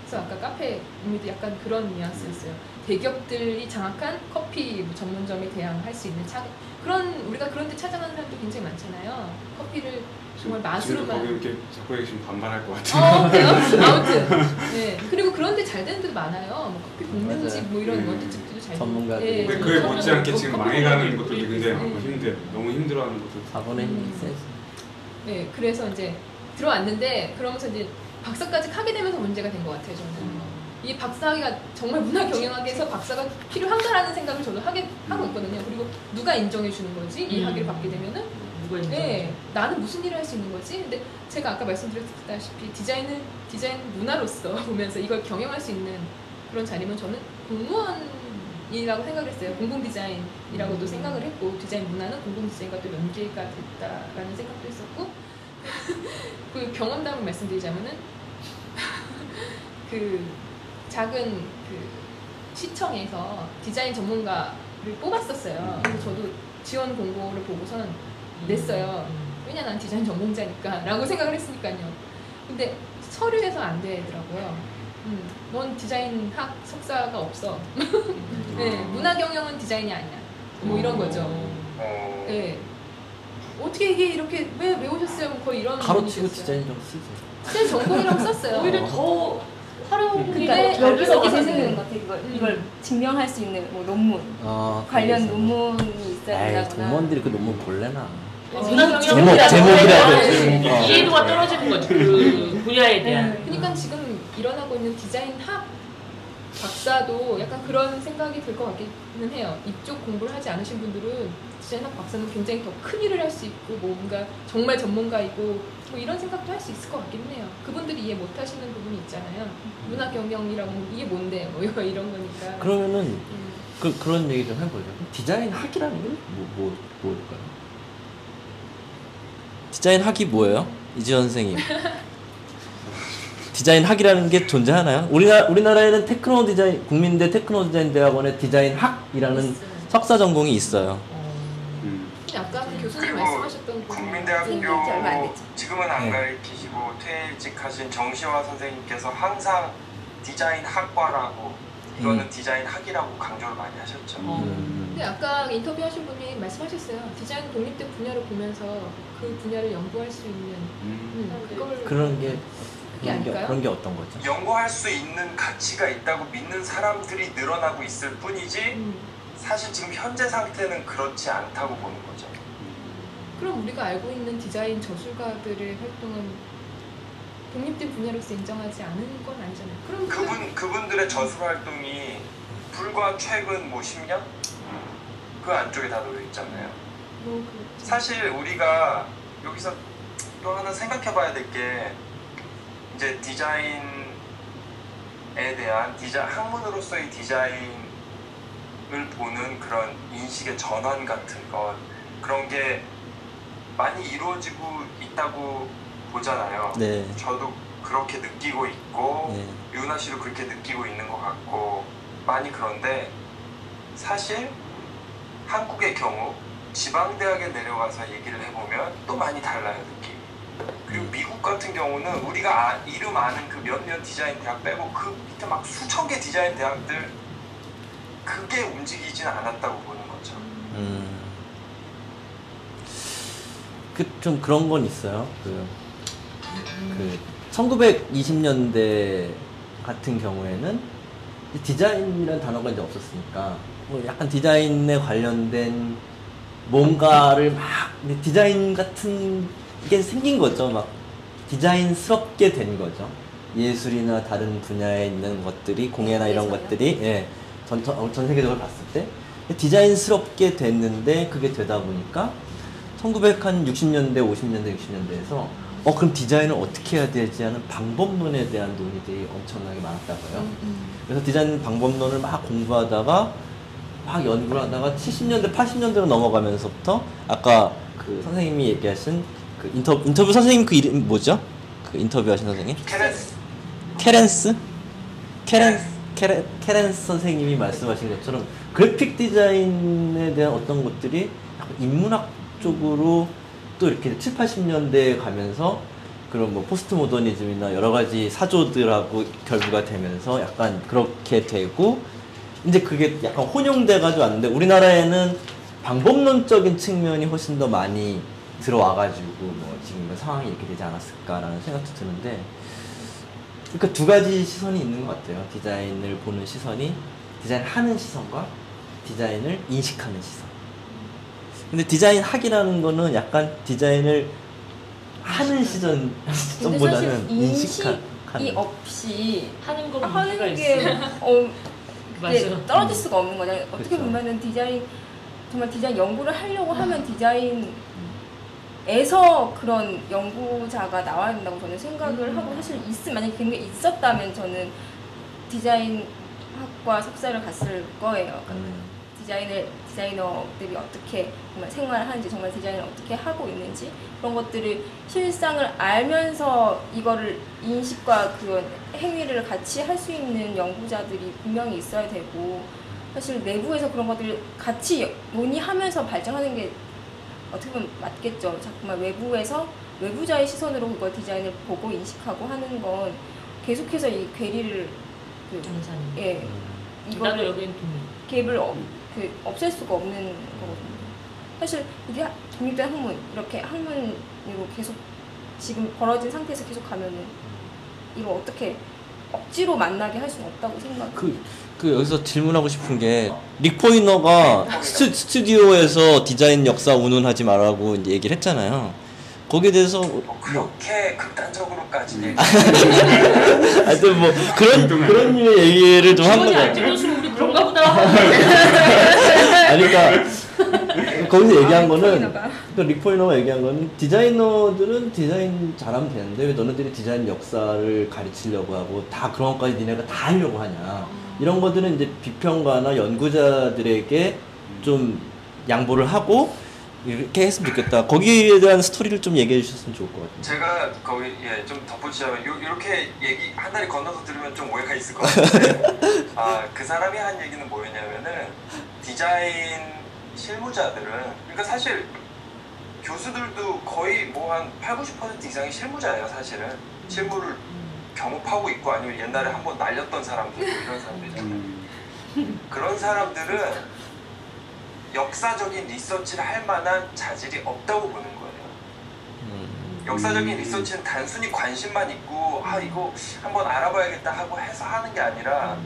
[SPEAKER 2] 그래서 아까 카페 의미도 약간 그런 뉘앙스였어요. 대기업들이 장악한 커피 뭐 전문점에 대항할 수 있는 차 그런 우리가 그런 데 찾아가는 사람도 굉장히 많잖아요. 커피를 정말 맛으로만
[SPEAKER 8] 거기 이렇게 자꾸 계시면 반발할 것 같아요.
[SPEAKER 2] 어, 그래요? 아무튼. 네. 그리고 그런데 잘 되는 데도 많아요. 뭐 커피 공명집
[SPEAKER 1] 맞아요.
[SPEAKER 2] 뭐 이런
[SPEAKER 8] 음.
[SPEAKER 2] 원두집들도 잘
[SPEAKER 1] 전문가들이.
[SPEAKER 2] 되고.
[SPEAKER 8] 근데
[SPEAKER 2] 네,
[SPEAKER 8] 그에 못지않게
[SPEAKER 2] 뭐
[SPEAKER 8] 지금 망해가는
[SPEAKER 2] 공명집
[SPEAKER 8] 것들도
[SPEAKER 2] 네.
[SPEAKER 8] 굉장히 많고 힘들 너무 힘들어하는 것도
[SPEAKER 1] 4번의 힘이
[SPEAKER 2] 음.
[SPEAKER 1] 세지
[SPEAKER 2] 네, 그래서 이제 들어왔는데 그러면서 이제 박사까지 하게 되면서 문제가 된 것 같아요. 저는 이 박사학위가 정말 문화 경영학에서 박사가 필요한가라는 생각을 저도 하게 하고 있거든요. 그리고 누가 인정해 주는 거지 이
[SPEAKER 3] 음.
[SPEAKER 2] 학위를 받게 되면은
[SPEAKER 3] 누가 인정?
[SPEAKER 2] 네, 나는 무슨 일을 할 수 있는 거지? 근데 제가 아까 말씀드렸다시피 디자인은 디자인 문화로서 보면서 이걸 경영할 수 있는 그런 자리면 저는 공무원 이라고 생각을 했어요. 공공 디자인이라고도 생각을 했고 디자인 문화는 공공 디자인과 또 연계가 됐다라는 생각도 했었고 그 경험담을 말씀드리자면은 그 작은 그 시청에서 디자인 전문가를 뽑았었어요. 그래서 저도 지원 공고를 보고선 냈어요. 왜냐 난 디자인 전공자니까 라고 생각을 했으니까요. 근데 서류에서 안 되더라고요. 음, 넌 디자인학 석사가 없어. 네, 문화 경영은 디자인이 아니야. 뭐 이런 거죠.
[SPEAKER 5] 어,
[SPEAKER 2] 네. 어떻게 이게 이렇게 왜 외우셨어요? 뭐 거의 이런
[SPEAKER 1] 가로치고. 디자인 좀 쓰지.
[SPEAKER 2] 디자인 전공이라고 썼어요.
[SPEAKER 3] 오히려 더 활용
[SPEAKER 2] 근데
[SPEAKER 4] 그러니까
[SPEAKER 2] 잘
[SPEAKER 4] 여기서
[SPEAKER 2] 들어가는
[SPEAKER 4] 생기는 것 같아. 이걸
[SPEAKER 2] 음.
[SPEAKER 4] 이걸 증명할 수 있는 뭐 논문
[SPEAKER 1] 어,
[SPEAKER 4] 관련
[SPEAKER 1] 그래서.
[SPEAKER 4] 논문이 있어야
[SPEAKER 1] 에이,
[SPEAKER 4] 된다거나.
[SPEAKER 1] 공무원들이 그 논문 볼래나.
[SPEAKER 3] 문화 경영
[SPEAKER 1] 제목, 제목이라도 좀, 어.
[SPEAKER 3] 이해도가 떨어지는 거죠. 그 분야에 대한.
[SPEAKER 4] 네.
[SPEAKER 2] 그러니까 지금 일어나고 있는 디자인 학 박사도 약간 그런 생각이 들 것 같기는 해요. 이쪽 공부를 하지 않으신 분들은 디자인학 박사는 굉장히 더 큰 일을 할 수 있고 뭔가 정말 전문가이고 뭐 이런 생각도 할 수 있을 것 같기는 해요. 그분들이 이해 못 하시는 부분이 있잖아요. 문화 경영이라고 뭐 이게 뭔데 뭐 이런 거니까.
[SPEAKER 1] 그러면은
[SPEAKER 2] 음.
[SPEAKER 1] 그, 그런 얘기 좀 해보죠. 디자인 학이라는 게 뭐, 뭐, 뭘까요? 디자인 학이 뭐예요? 이지원 선생님. 디자인 학이라는 게 존재하나요? 우리나라, 우리나라에는 테크노 디자인, 국민대 테크노 디자인 대학원에 디자인 학이라는
[SPEAKER 2] 있어요.
[SPEAKER 1] 석사 전공이 있어요.
[SPEAKER 8] 음.
[SPEAKER 2] 아까 그 교수님 말씀하셨던 부분이
[SPEAKER 5] 국민대학교
[SPEAKER 4] 지.
[SPEAKER 5] 지금은 안
[SPEAKER 1] 네.
[SPEAKER 5] 가르치시고 퇴직하신 정시화 선생님께서 항상 디자인 학과라고 이거는
[SPEAKER 1] 음.
[SPEAKER 5] 디자인 학이라고 강조를 많이 하셨죠.
[SPEAKER 3] 어.
[SPEAKER 1] 음.
[SPEAKER 2] 근데 아까 인터뷰하신 분이 말씀하셨어요. 디자인 독립된 분야를 보면서 그 분야를 연구할 수 있는
[SPEAKER 8] 음.
[SPEAKER 2] 음, 그걸
[SPEAKER 1] 그런 게,
[SPEAKER 2] 그게 아닐까요?
[SPEAKER 1] 그런 게 어떤 거죠?
[SPEAKER 5] 연구할 수 있는 가치가 있다고 믿는 사람들이 늘어나고 있을 뿐이지
[SPEAKER 2] 음,
[SPEAKER 5] 사실 지금 현재 상태는 그렇지 않다고 보는 거죠.
[SPEAKER 2] 그럼 우리가 알고 있는 디자인 저술가들의 활동은 독립된 분야로서 인정하지 않은 건 아니잖아요. 그럼 그-
[SPEAKER 5] 그분 그분들의 저술 활동이 불과 최근 뭐 10년 그 안쪽에 다 놓여 있잖아요.
[SPEAKER 2] 뭐 그-
[SPEAKER 5] 사실 우리가 여기서 또 하나 생각해봐야 될 게 이제 디자인에 대한 디자 학문으로서의 디자인을 보는 그런 인식의 전환 같은 것 그런 게 많이 이루어지고 있다고 보잖아요.
[SPEAKER 1] 네.
[SPEAKER 5] 저도 그렇게 느끼고 있고
[SPEAKER 1] 네.
[SPEAKER 5] 유나 씨도 그렇게 느끼고 있는 것 같고 많이 그런데 사실 한국의 경우 지방 대학에 내려가서 얘기를 해보면 또 많이 달라요 그리고
[SPEAKER 1] 음.
[SPEAKER 5] 미국 같은 경우는 우리가 아- 이름 아는 그 몇몇 디자인 대학 빼고 그 밑에 막 수천 개 디자인 대학들 그게 움직이진 않았다고 보는 거죠
[SPEAKER 1] 음. 그 좀 그런 건 있어요. 그, 그 1920년대 같은 경우에는 디자인이라는 단어가 이제 없었으니까 뭐 약간 디자인에 관련된 뭔가를 막 디자인 같은 게 생긴 거죠. 막 디자인스럽게 된 거죠. 예술이나 다른 분야에 있는 것들이 공예나 이런? 것들이 예, 전, 전, 전 세계적으로 봤을 때 디자인스럽게 됐는데 그게 되다 보니까 1960년대, 50년대, 60년대에서 어 그럼 디자인을 어떻게 해야 되지 하는 방법론에 대한 논의들이 엄청나게 많았다고요.
[SPEAKER 2] 음, 음.
[SPEAKER 1] 그래서 디자인 방법론을 막 공부하다가 막 연구를 하다가 70년대, 80년대로 넘어가면서부터 아까 그 선생님이 얘기하신 그 인터뷰, 인터뷰 선생님 그 이름 뭐죠? 그 인터뷰 하신 선생님?
[SPEAKER 5] 케렌스
[SPEAKER 1] 케렌스? 케렌, 케렌, 케렌스 선생님이 말씀하신 것처럼 그래픽 디자인에 대한 어떤 것들이 인문학 쪽으로 또 이렇게 7, 80년대에 가면서 그런 뭐 포스트 모더니즘이나 여러 가지 사조들하고 결부가 되면서 약간 그렇게 되고 이제 그게 약간 혼용돼 가지고 왔는데 우리나라에는 방법론적인 측면이 훨씬 더 많이 들어와 가지고 뭐 지금 상황이 이렇게 되지 않았을까라는 생각도 드는데 그러니까 두 가지 시선이 있는 것 같아요. 디자인을 보는 시선이 디자인 하는 시선과 디자인을 인식하는 시선. 근데 디자인 학이라는 거는 약간 디자인을 하는 시선 시선보다는 인식하는
[SPEAKER 4] 인식이 없이
[SPEAKER 3] 하는 거 문제가
[SPEAKER 4] 하는 게.
[SPEAKER 3] 어.
[SPEAKER 4] 네, 떨어질 수가 없는 거잖아요. 어떻게
[SPEAKER 1] 그쵸.
[SPEAKER 4] 보면은 디자인 정말 디자인 연구를 하려고 하면 디자인 에서 그런 연구자가 나와야 된다고 저는 생각을
[SPEAKER 2] 음.
[SPEAKER 4] 하고 사실 있으면 만약에 그런 게 있었다면 저는 디자인학과 석사를 갔을 거예요.
[SPEAKER 1] 음,
[SPEAKER 4] 디자인을 디자이너들이 어떻게 정말 생활하는지 정말 디자인을 어떻게 하고 있는지 그런 것들을 실상을 알면서 이거를 인식과 그런 행위를 같이 할 수 있는 연구자들이 분명히 있어야 되고 사실 내부에서 그런 것들을 같이 논의하면서 발전하는 게 어떻게 보면 맞겠죠. 자꾸만 외부에서 외부자의 시선으로 그걸 디자인을 보고 인식하고 하는 건 계속해서 이 괴리를 그. 예
[SPEAKER 3] 나도
[SPEAKER 4] 이거를
[SPEAKER 3] 여기는 동의.
[SPEAKER 4] 갭을 없, 그 없앨 수가 없는 거거든요. 사실 이게 하- 독립된 학문 이렇게 학문으로 계속 지금 벌어진 상태에서 계속 가면은 이걸 어떻게 억지로 만나게 할 수는 없다고 생각.
[SPEAKER 1] 그, 그 여기서 질문하고 싶은 게 릭포이너가 스튜, 스튜디오에서 디자인 역사 운운하지 말라고 이제 얘기를 했잖아요. 거기에 대해서 뭐뭐
[SPEAKER 5] 그렇게 극단적으로까지 얘기
[SPEAKER 1] 하여튼 뭐 그런 그런 류의 얘기를 좀 거죠.
[SPEAKER 3] 좋을수록 우리 그런가 보다.
[SPEAKER 1] 아니 그러니까 거기서 얘기한 거는. 그 릭포이너가 얘기한 거는 디자이너들은 디자인 잘하면 되는데 왜 너네들이 디자인 역사를 가르치려고 하고 다 그런 것까지 니네가 다 하려고 하냐 이런 것들은 이제 비평가나 연구자들에게 좀 양보를 하고 이렇게 했으면 좋겠다. 거기에 대한 스토리를 좀 얘기해 주셨으면 좋을 것 같아요.
[SPEAKER 5] 제가 거기 예, 좀 덧붙이자면 요, 이렇게 얘기 한 다리 건너서 들으면 좀 오해가 있을 것 같은데. 아, 그 사람이 한 얘기는 뭐였냐면은 디자인 실무자들은 그러니까 사실 교수들도 거의 뭐 한 8, 90% 이상이 실무자예요 사실은. 실무를 경험하고 있고 아니면 옛날에 한 번 날렸던 사람들 뭐 이런 사람들이잖아요.
[SPEAKER 8] 음,
[SPEAKER 5] 그런 사람들은 역사적인 리서치를 할 만한 자질이 없다고 보는 거예요.
[SPEAKER 1] 음,
[SPEAKER 5] 역사적인 리서치는 단순히 관심만 있고 아 이거 한번 알아봐야겠다 하고 해서 하는 게 아니라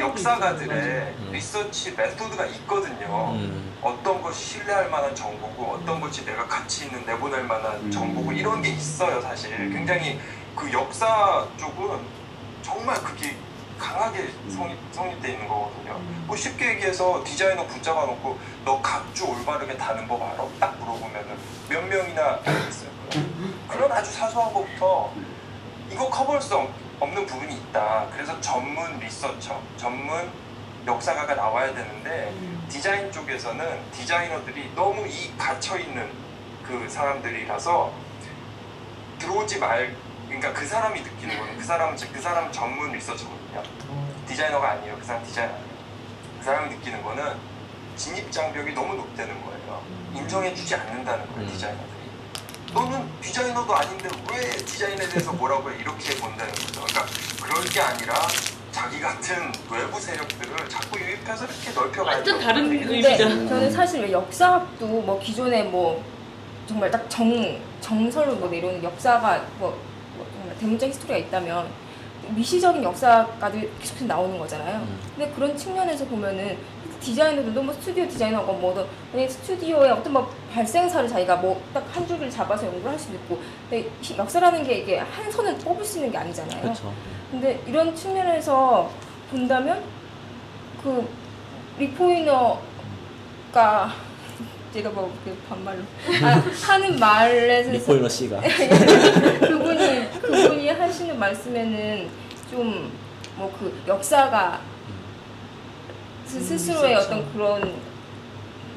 [SPEAKER 5] 역사가들의
[SPEAKER 1] 음.
[SPEAKER 5] 리서치 메소드가 있거든요.
[SPEAKER 1] 음,
[SPEAKER 5] 어떤 것이 신뢰할 만한 정보고 어떤 것이 내가 가치 있는 내보낼 만한
[SPEAKER 8] 음.
[SPEAKER 5] 정보고 이런 게 있어요 사실. 굉장히 그 역사 쪽은 정말 그게 강하게 성립, 성립돼 있는 거거든요. 뭐 쉽게 얘기해서 디자이너 붙잡아 놓고 너 각주 올바르게 다는 법 알아? 딱 물어보면은 몇 명이나 알겠어요. 그런 아주 사소한 것부터 이거 커버할 수 없- 없는 부분이 있다. 그래서 전문 리서처, 전문 역사가가 나와야 되는데 디자인 쪽에서는 디자이너들이 너무 이 갇혀 있는 그 사람들이라서 들어오지 말. 그러니까 그 사람이 느끼는 거는 그 사람은 즉그 사람 전문 리서처거든요. 디자이너가 아니에요. 그 사람 디자이너 아니에요. 그 사람이 느끼는 거는 진입 장벽이 너무 높다는 거예요. 인정해주지 않는다는 거예요.
[SPEAKER 1] 음.
[SPEAKER 5] 디자이너들이. 너는 디자이너도 아닌데 왜 디자인에 대해서 뭐라고 해? 이렇게 본다는 거죠. 그러니까 그럴 게 아니라 자기 같은 외부 세력들을 자꾸 유입해서 이렇게 넓혀가야
[SPEAKER 3] 완전. 다른
[SPEAKER 5] 되게
[SPEAKER 3] 의미죠.
[SPEAKER 4] 근데 저는 사실 왜 역사학도 뭐 기존에 뭐 정말 딱 정 정설로 뭐 내려오는 역사가 뭐, 대문자 히스토리가 있다면 미시적인 역사가들 계속 나오는 거잖아요.
[SPEAKER 1] 음.
[SPEAKER 4] 근데 그런 측면에서 보면은 디자이너들도 뭐 스튜디오 디자이너가 뭐든 만약에 스튜디오의 어떤 뭐 발생사를 자기가 뭐 딱 한 줄기를 잡아서 연구를 할 수도 있고 근데 히- 역사라는 게 이게 한 선을 뽑을 수 있는 게 아니잖아요.
[SPEAKER 1] 그렇죠
[SPEAKER 4] 근데 이런 측면에서 본다면 그 리포이너가 제가 뭐그 반말로 아, 하는 말에서
[SPEAKER 1] 릭포이너 씨가
[SPEAKER 4] 그분이 그분이 하시는 말씀에는 좀 뭐 그 역사가 스- 스스로의
[SPEAKER 3] 그렇죠.
[SPEAKER 4] 어떤 그런 뭐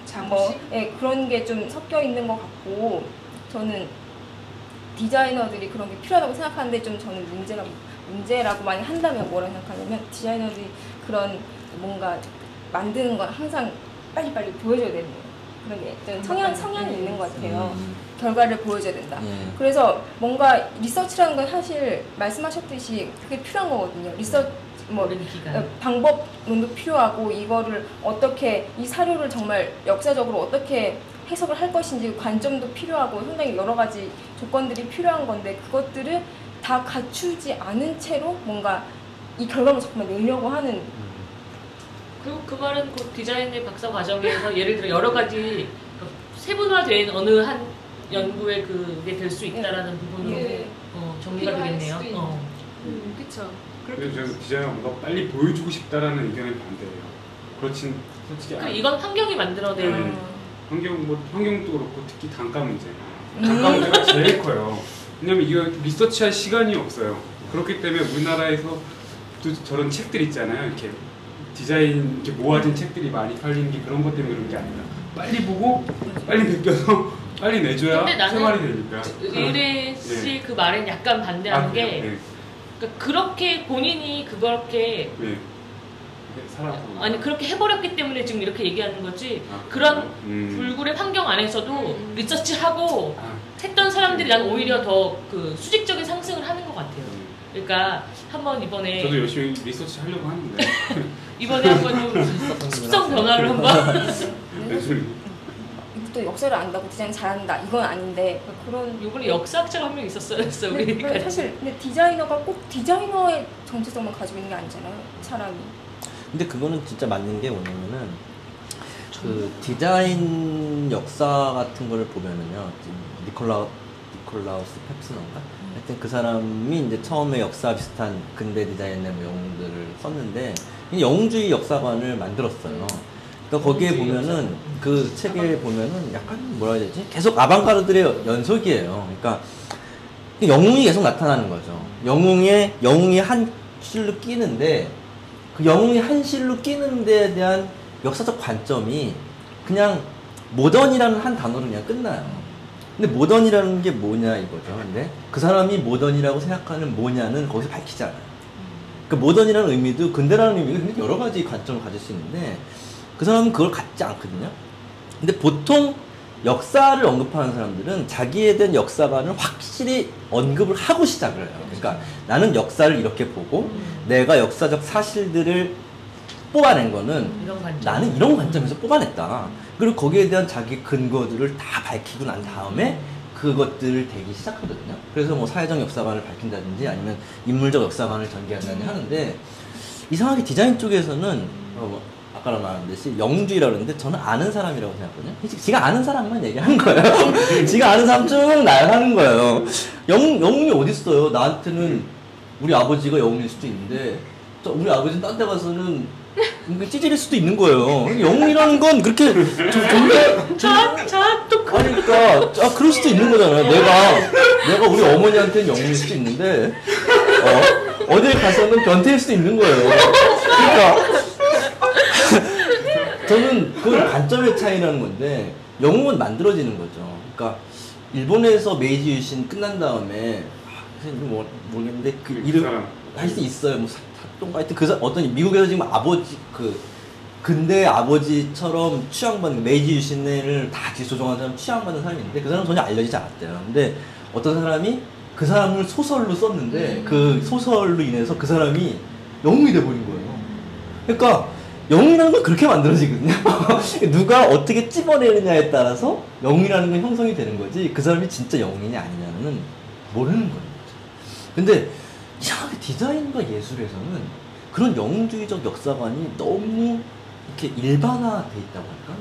[SPEAKER 2] 자부심?
[SPEAKER 4] 예, 그런 게 좀 섞여 있는 것 같고 저는 디자이너들이 그런 게 필요하다고 생각하는데 좀 저는 문제가 문제라고 많이 한다면 뭐라고 생각하냐면 디자이너들이 그런 뭔가 만드는 건 항상 빨리빨리 보여줘야 되는 거예요. 그런 성향 성향이 있는 것 같아요.
[SPEAKER 1] 음,
[SPEAKER 4] 결과를 보여줘야 된다.
[SPEAKER 1] 예.
[SPEAKER 4] 그래서 뭔가 리서치라는 건 사실 말씀하셨듯이 그게 필요한 거거든요. 리서치 뭐. 어, 방법론도 필요하고 이거를 어떻게 이 사료를 정말 역사적으로 어떻게 해석을 할 것인지 관점도 필요하고 상당히 여러 가지 조건들이 필요한 건데 그것들을 다 갖추지 않은 채로 뭔가 이 결과물 작품을 내려고 하는
[SPEAKER 3] 그리고 그 말은 그 디자인의 박사 과정에서 예를 들어 여러 가지 세분화된 어느 한 연구의 그게 될 수 있다라는 부분으로
[SPEAKER 2] 예.
[SPEAKER 3] 어, 정리가 되겠네요. 어.
[SPEAKER 2] 음, 그쵸.
[SPEAKER 8] 그래서 저는 디자이너가 뭔가 빨리 보여주고 싶다라는 의견에 반대해요. 그렇진 솔직히
[SPEAKER 3] 그. 이건 환경이 만들어낸
[SPEAKER 8] 네. 환경 뭐 환경도 그렇고 특히 단가 문제.
[SPEAKER 4] 음.
[SPEAKER 8] 단가 문제가 제일 커요. 왜냐면 이거 리서치할 시간이 없어요. 그렇기 때문에 우리나라에서 또 저런 책들 있잖아요. 이렇게 디자인 이렇게 모아진 책들이 많이 팔리는 게 그런 것 때문에 그런 게 아니라 빨리 보고 빨리 베껴서 빨리 내줘야
[SPEAKER 3] 근데 나는
[SPEAKER 8] 생활이 되니까.
[SPEAKER 3] 의뢰 씨그 말엔 약간 반대하는
[SPEAKER 8] 아,
[SPEAKER 3] 게
[SPEAKER 8] 그래요?
[SPEAKER 3] 그러니까 그렇게 본인이 그렇게
[SPEAKER 8] 네. 네. 살았구나.
[SPEAKER 3] 아니 그렇게 해버렸기 때문에 지금 이렇게 얘기하는 거지
[SPEAKER 8] 아,
[SPEAKER 3] 그런
[SPEAKER 8] 음.
[SPEAKER 3] 불굴의 환경 안에서도
[SPEAKER 2] 음.
[SPEAKER 3] 리서치하고
[SPEAKER 8] 아,
[SPEAKER 3] 했던 사람들이 난 오히려 더 그 수직적인 상승을 하는 것 같아요.
[SPEAKER 8] 음.
[SPEAKER 3] 그러니까 한번 이번에
[SPEAKER 8] 저도 열심히 리서치 하려고 하는데
[SPEAKER 3] 이번에 한번 좀 습성 변화를 한번
[SPEAKER 4] 또 역사를 안다고 디자인 잘한다 이건 아닌데 그런
[SPEAKER 3] 이번에 역사학자가 한 명 있었어요. 그래서 우리.
[SPEAKER 4] 사실 근데 디자이너가 꼭 디자이너의 정체성만 가지고 있는 게 아니잖아요 사람이
[SPEAKER 1] 근데 그거는 진짜 맞는 게 뭐냐면은 그 디자인 역사 같은 거를 보면은요 지금 니콜라 니콜라우스 펩스너인가 하여튼 그 사람이 이제 처음에 역사 비슷한 근대 디자인의 뭐 영웅들을 썼는데 이 영웅주의 역사관을 만들었어요. 그러니까 거기에 보면은. 그 책에 보면은 약간 뭐라 해야 되지? 계속 아방가르드의 연속이에요. 그러니까 영웅이 계속 나타나는 거죠. 영웅의 영웅이 한 실로 끼는데 그 영웅이 한 실로 끼는 데에 대한 역사적 관점이 그냥 모던이라는 한 단어로 그냥 끝나요. 근데 모던이라는 게 뭐냐 이거죠. 근데 그 사람이 모던이라고 생각하는 뭐냐는 거기서 밝히지 않아요. 그 모던이라는 의미도 근대라는 굉장히 여러 가지 관점을 가질 수 있는데 그 사람은 그걸 갖지 않거든요. 근데 보통 역사를 언급하는 사람들은 자기에 대한 역사관을 확실히 언급을 하고 시작을 해요. 그러니까 나는 역사를 이렇게 보고 내가 역사적 사실들을 뽑아낸 거는
[SPEAKER 3] 이런.
[SPEAKER 1] 나는 이런 관점에서 뽑아냈다. 그리고 거기에 대한 자기 근거들을 다 밝히고 난 다음에 그것들을 대기 시작하거든요. 그래서 뭐 사회적 역사관을 밝힌다든지 아니면 인물적 역사관을 전개한다든지 하는데 이상하게 디자인 쪽에서는 어, 뭐 아까 말한듯이 영주의라 그러는데 저는 아는 사람이라고 생각하거든요. 지- 지가 아는 사람만 얘기하는 거예요. 지가 아는 사람 쭉 나열하는 거예요. 영, 영웅이 어딨어요. 나한테는 우리 아버지가 영웅일 수도 있는데 저 우리 아버지는 딴 데 가서는 찌질일 수도 있는 거예요. 영웅이라는 건 그렇게 좀 존재
[SPEAKER 3] 자, 자, 또 그.
[SPEAKER 1] 아니, 그러니까 아 그럴 수도 있는 거잖아요. 내가 내가 우리 어머니한테는 영웅일 수도 있는데 어 어딜 가서는 변태일 수도 있는 거예요. 그러니까 저는 그 관점의 차이라는 건데 영웅은 만들어지는 거죠. 그러니까 일본에서 메이지 유신 끝난 다음에 아, 선생님 뭐 모르겠는데
[SPEAKER 8] 그그
[SPEAKER 1] 이름
[SPEAKER 8] 사람.
[SPEAKER 1] 할수 있어요. 뭐 똥가 하여튼 그 사- 어떤 미국에서 지금 아버지 그 근대 아버지처럼 취향받는 메이지 유신을 다 뒤조정하는 사람 취향받는 사람이 있는데 그 사람은 전혀 알려지지 않았대요. 근데 어떤 사람이 그 사람을 소설로 썼는데 그 소설로 인해서 그 사람이 영웅이 돼버린 거예요. 그러니까 영웅이라는 건 그렇게 만들어지거든요. 누가 어떻게 찝어내느냐에 따라서 영웅이라는 건 형성이 되는 거지 그 사람이 진짜 영웅이냐 아니냐는 모르는 거예요. 근데 이상하게 디자인과 예술에서는 그런 영웅주의적 역사관이 너무 이렇게 일반화돼 있다고 할까?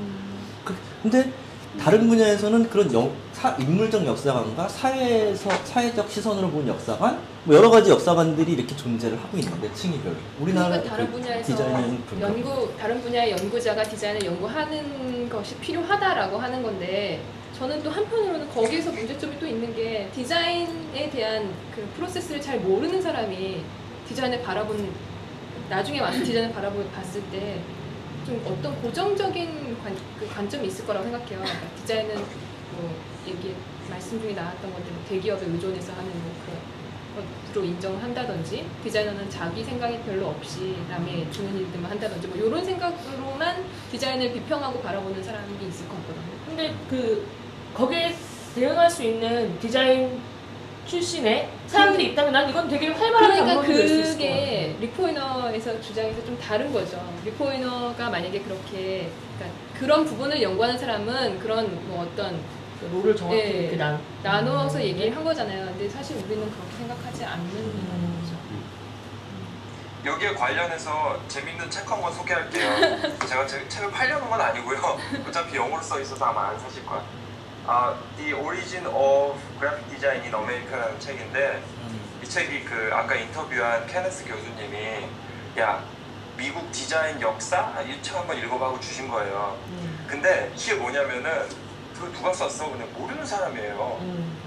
[SPEAKER 1] 그- 근데 다른 분야에서는 그런 영- 사- 인물적 역사관과 사회에서 사회적 시선으로 본 역사관, 뭐 여러 가지 역사관들이 이렇게 존재를 하고 있는데 층위별로 우리나라
[SPEAKER 2] 그러니까 다른
[SPEAKER 1] 그
[SPEAKER 2] 분야에서
[SPEAKER 1] 디자인은 그런가?
[SPEAKER 2] 연구 다른 분야의 연구자가 디자인을 연구하는 것이 필요하다라고 하는 건데 저는 또 한편으로는 거기에서 문제점이 또 있는 게 디자인에 대한 그 프로세스를 잘 모르는 사람이 디자인을 바라본 나중에 와서 디자인을 바라봤을 때 좀 어떤 고정적인 관, 그 관점이 있을 거라고 생각해요. 그러니까 디자인은 뭐 얘기 말씀 중에 나왔던 것들 뭐 대기업에 의존해서 하는 뭐 그런 것으로 인정한다든지 디자이너는 자기 생각이 별로 없이 남의 주는 일들만 한다든지 뭐 이런 생각으로만 디자인을 비평하고 바라보는 사람이 있을 것 같거든요.
[SPEAKER 3] 근데 그 거기에 대응할 수 있는 디자인 출신의 사람들이 있다면 난 이건 되게 활발한
[SPEAKER 2] 그러니까
[SPEAKER 3] 방법이 될수 있을 것
[SPEAKER 2] 그게 리포이너에서 주장에서 좀 다른 거죠. 리포이너가 만약에 그렇게 그러니까 그런 부분을 연구하는 사람은 그런 뭐 어떤.
[SPEAKER 3] 그 롤을 정확히
[SPEAKER 2] 예.
[SPEAKER 3] 이렇게 난
[SPEAKER 2] 나누어서 얘기를 한 거잖아요. 근데 사실 우리는 그렇게 생각하지 않는
[SPEAKER 3] 음.
[SPEAKER 2] 거죠.
[SPEAKER 5] 여기에 관련해서 재밌는 책 한 권 소개할게요. 제가 제 책을 팔려는 건 아니고요. 어차피 영어로 써 있어서 아마 안 사실 거야. 아, The Origin of Graphic Design in America라는 책인데 이 책이 그 아까 인터뷰한 케네스 교수님이 야 미국 디자인 역사 이 책 한번 읽어봐고 주신 거예요.
[SPEAKER 3] 음.
[SPEAKER 5] 근데 이게 뭐냐면은 그걸 누가 썼어? 그냥 모르는 사람이에요.
[SPEAKER 3] 음.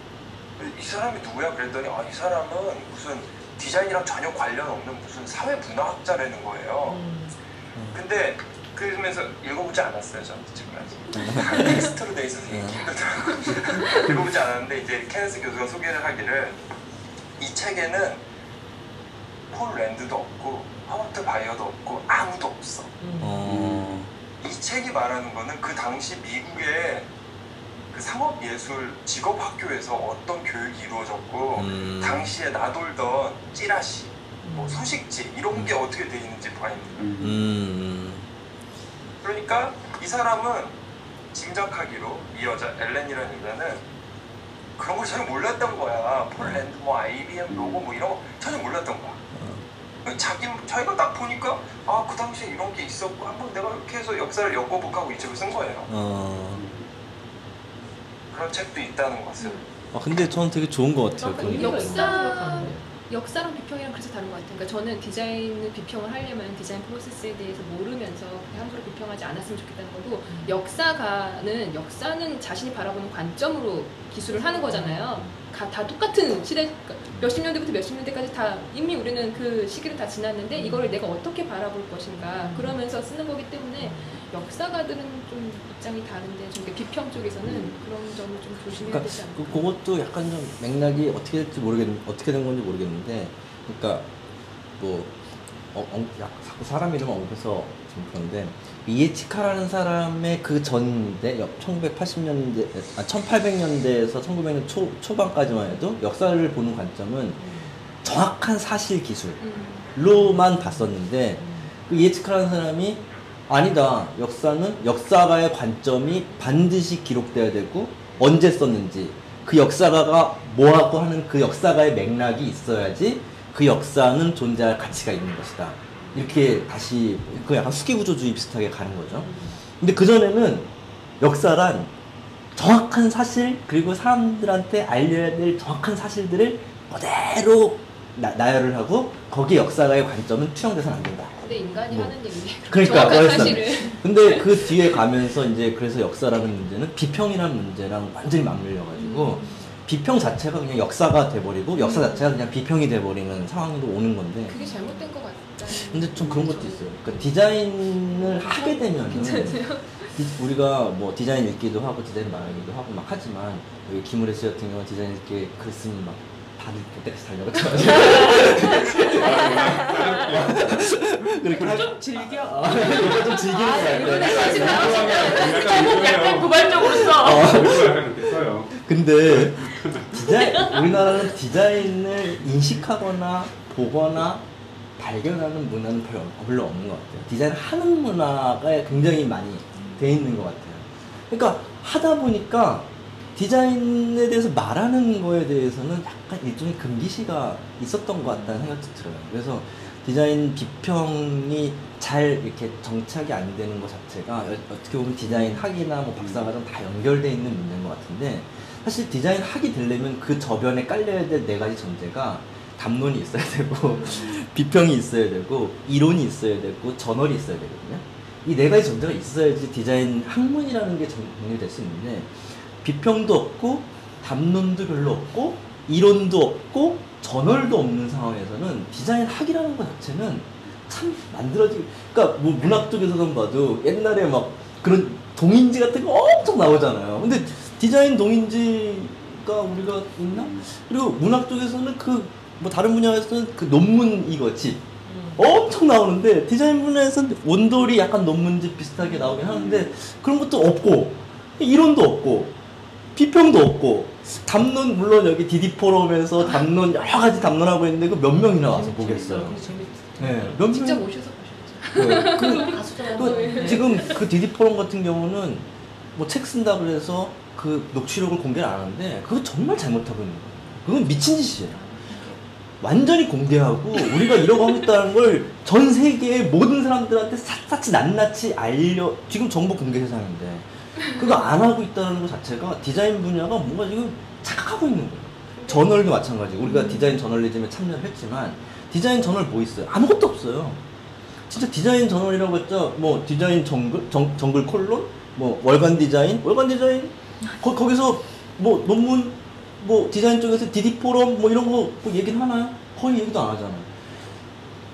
[SPEAKER 5] 이 사람이 누구야? 그랬더니 아, 이 사람은 무슨 디자인이랑 전혀 관련 없는 무슨 사회 문화학자라는 거예요.
[SPEAKER 3] 음.
[SPEAKER 5] 근데 그러면서 읽어보지 않았어요, 저는 지금까지. 텍스트로 돼 있어서 이게 힘들더라고요. 읽어보지 않았는데 이제 케네스 교수가 소개를 하기를 이 책에는 폴 랜드도 없고 허버트 바이어도 없고 아무도 없어.
[SPEAKER 3] 음.
[SPEAKER 1] 어.
[SPEAKER 5] 이 책이 말하는 거는 그 당시 미국의 그 상업예술 직업학교에서 어떤 교육이 이루어졌고
[SPEAKER 1] 음.
[SPEAKER 5] 당시에 나돌던 찌라시, 뭐 소식지 이런 게 어떻게 돼 있는지 봐입니다.
[SPEAKER 1] 음.
[SPEAKER 5] 그러니까 이 사람은 짐작하기로 이 여자 엘렌이라는 여자는 그런 걸 전혀 몰랐던 거야. 폴랜드, 뭐 IBM 로고 뭐 이런 거 전혀 몰랐던 거야. 자기 자기가 딱 보니까 아 그 당시에 이런 게 있었고 한번 내가 이렇게 해서 역사를 엮어볼까 이 책을 쓴 거예요.
[SPEAKER 1] 어.
[SPEAKER 5] 그런 책도 있다는 것을.
[SPEAKER 1] 아 근데 저는 되게 좋은 것 같아요.
[SPEAKER 3] 의미가
[SPEAKER 2] 역사-. 역사랑 비평이랑 그래서 다른 것 같아요. 그러니까 저는 디자인을 비평을 하려면 디자인 프로세스에 대해서 모르면서 함부로 비평하지 않았으면 좋겠다는 거고 역사가는 역사는 자신이 바라보는 관점으로 기술을 하는 거잖아요. 가- 다 똑같은 시대 몇십 년대부터 몇십 년대까지 다 이미 우리는 그 시기를 다 지났는데 이거를 내가 어떻게 바라볼 것인가 그러면서 쓰는 거기 때문에 역사가들은 좀 입장이 다른데 좀 비평 쪽에서는 그런 점을 좀 조심해야
[SPEAKER 1] 그러니까
[SPEAKER 2] 되지 않을까.
[SPEAKER 1] 그, 그것도 약간 좀 맥락이 어떻게 될지 모르겠 어떻게 된 건지 모르겠는데 그러니까 뭐 어, 어, 야, 자꾸 사람 이름 언급해서 좀 그런데 이에치카라는 사람의 그 전대 1980년대 아 1800년대에서 1900년 초 초반까지만 해도 역사를 보는 관점은 정확한 사실 기술로만
[SPEAKER 2] 음.
[SPEAKER 1] 봤었는데 그 이에치카라는 사람이 아니다. 역사는 역사가의 관점이 반드시 기록돼야 되고 언제 썼는지 그 역사가가 뭐하고 하는 그 역사가의 맥락이 있어야지 그 역사는 존재할 가치가 있는 것이다. 이렇게 다시 그 약간 수기구조주의 비슷하게 가는 거죠. 근데 그 전에는 역사란 정확한 사실 그리고 사람들한테 알려야 될 정확한 사실들을 그대로 나, 나열을 하고 거기에 역사가의 관점은 투영돼서는 안 된다.
[SPEAKER 2] 근데 인간이
[SPEAKER 1] 뭐.
[SPEAKER 2] 하는 얘기네.
[SPEAKER 1] 그러니까 그래서-
[SPEAKER 2] 사실을.
[SPEAKER 1] 근데 그 뒤에 가면서 이제 그래서 역사라는 문제는 비평이라는 문제랑 완전히 맞물려 가지고 비평 자체가 그냥 역사가 돼버리고 역사 자체가 그냥 비평이 돼버리는 상황으로 오는 건데
[SPEAKER 2] 그게 잘못된 것 같다.
[SPEAKER 1] 근데 좀 그런 것도 있어요. 그러니까 디자인을 하게 되면은 디- 우리가 뭐 디자인 읽기도 하고 디자인 말하기도 하고 막 하지만 여기 김우래 씨 같은 경우는 디자인 읽기 글 쓰면 막 발을 때까지 달려가지고 그렇게
[SPEAKER 3] 할좀 즐겨.
[SPEAKER 1] 아, 이거 좀 즐기는 거 같아요.
[SPEAKER 3] 제목 약간 도발적으로 써.
[SPEAKER 8] 써요.
[SPEAKER 1] 근데 디자인 우리나라는 디자인을 인식하거나 보거나 발견하는 문화는 별로, 별로 없는 것 같아요. 디자인 하는 문화가 굉장히 많이 돼 있는 것 같아요. 그러니까 하다 보니까 디자인에 대해서 말하는 거에 대해서는 약간 일종의 금기시가 있었던 것 같다는 생각도 들어요. 그래서 디자인 비평이 잘 이렇게 정착이 안 되는 것 자체가 어- 어떻게 보면 디자인 학이나 뭐 박사과정 다 연결돼 있는 문제인 것 같은데 사실 디자인 학이 되려면 그 저변에 깔려야 될 네 가지 전제가 담론이 있어야 되고 비평이 있어야 되고 이론이 있어야 되고 저널이 있어야 되거든요. 이 네 가지 전제가 있어야지 디자인 학문이라는 게 정리될 수 있는데 비평도 없고 담론도 별로 없고 이론도 없고 저널도 없는 상황에서는 디자인 학이라는 것 자체는 참 만들어지 그러니까 뭐 문학 쪽에서는 봐도 옛날에 막 그런 동인지 같은 거 엄청 나오잖아요. 근데 디자인 동인지가 우리가 있나? 그리고 문학 쪽에서는 그 뭐 다른 분야에서는 그 논문 이거 집 엄청 나오는데 디자인 분야에서는 원돌이 약간 논문집 비슷하게 나오긴 하는데 그런 것도 없고 이론도 없고 비평도 없고 담론 물론 여기 디디 포럼에서 담론 여러 가지 담론하고 있는데 그 몇 명이나 와서 보겠어요. 네, 몇
[SPEAKER 2] 직접
[SPEAKER 1] 명.
[SPEAKER 2] 오셔서 보셔야죠.
[SPEAKER 1] 네, 그. 그 지금 그 디디 포럼 같은 경우는 뭐 책 쓴다 그래서 그 녹취록을 공개를 안 하는데 그거 정말 잘못하고 있는 거예요. 그건 미친 짓이에요. 완전히 공개하고 우리가 이러고 하고 있다는 걸 전 세계의 모든 사람들한테 샅샅이 낱낱이 알려 지금 정보 공개 세상인데 그거 안 하고 있다는 것 자체가 디자인 분야가 뭔가 지금 착각하고 있는 거예요. 저널도 마찬가지고 우리가 디자인 저널리즘에 참여를 했지만 디자인 저널 뭐 있어요? 아무것도 없어요. 진짜 디자인 저널이라고 했죠. 뭐 디자인 정글 정, 정글 콜론 뭐 월간 디자인 월간 디자인 거, 거기서 뭐 논문 뭐 디자인 쪽에서 디디 포럼 뭐 이런 거 뭐 얘기는 하나요? 거의 얘기도 안 하잖아요.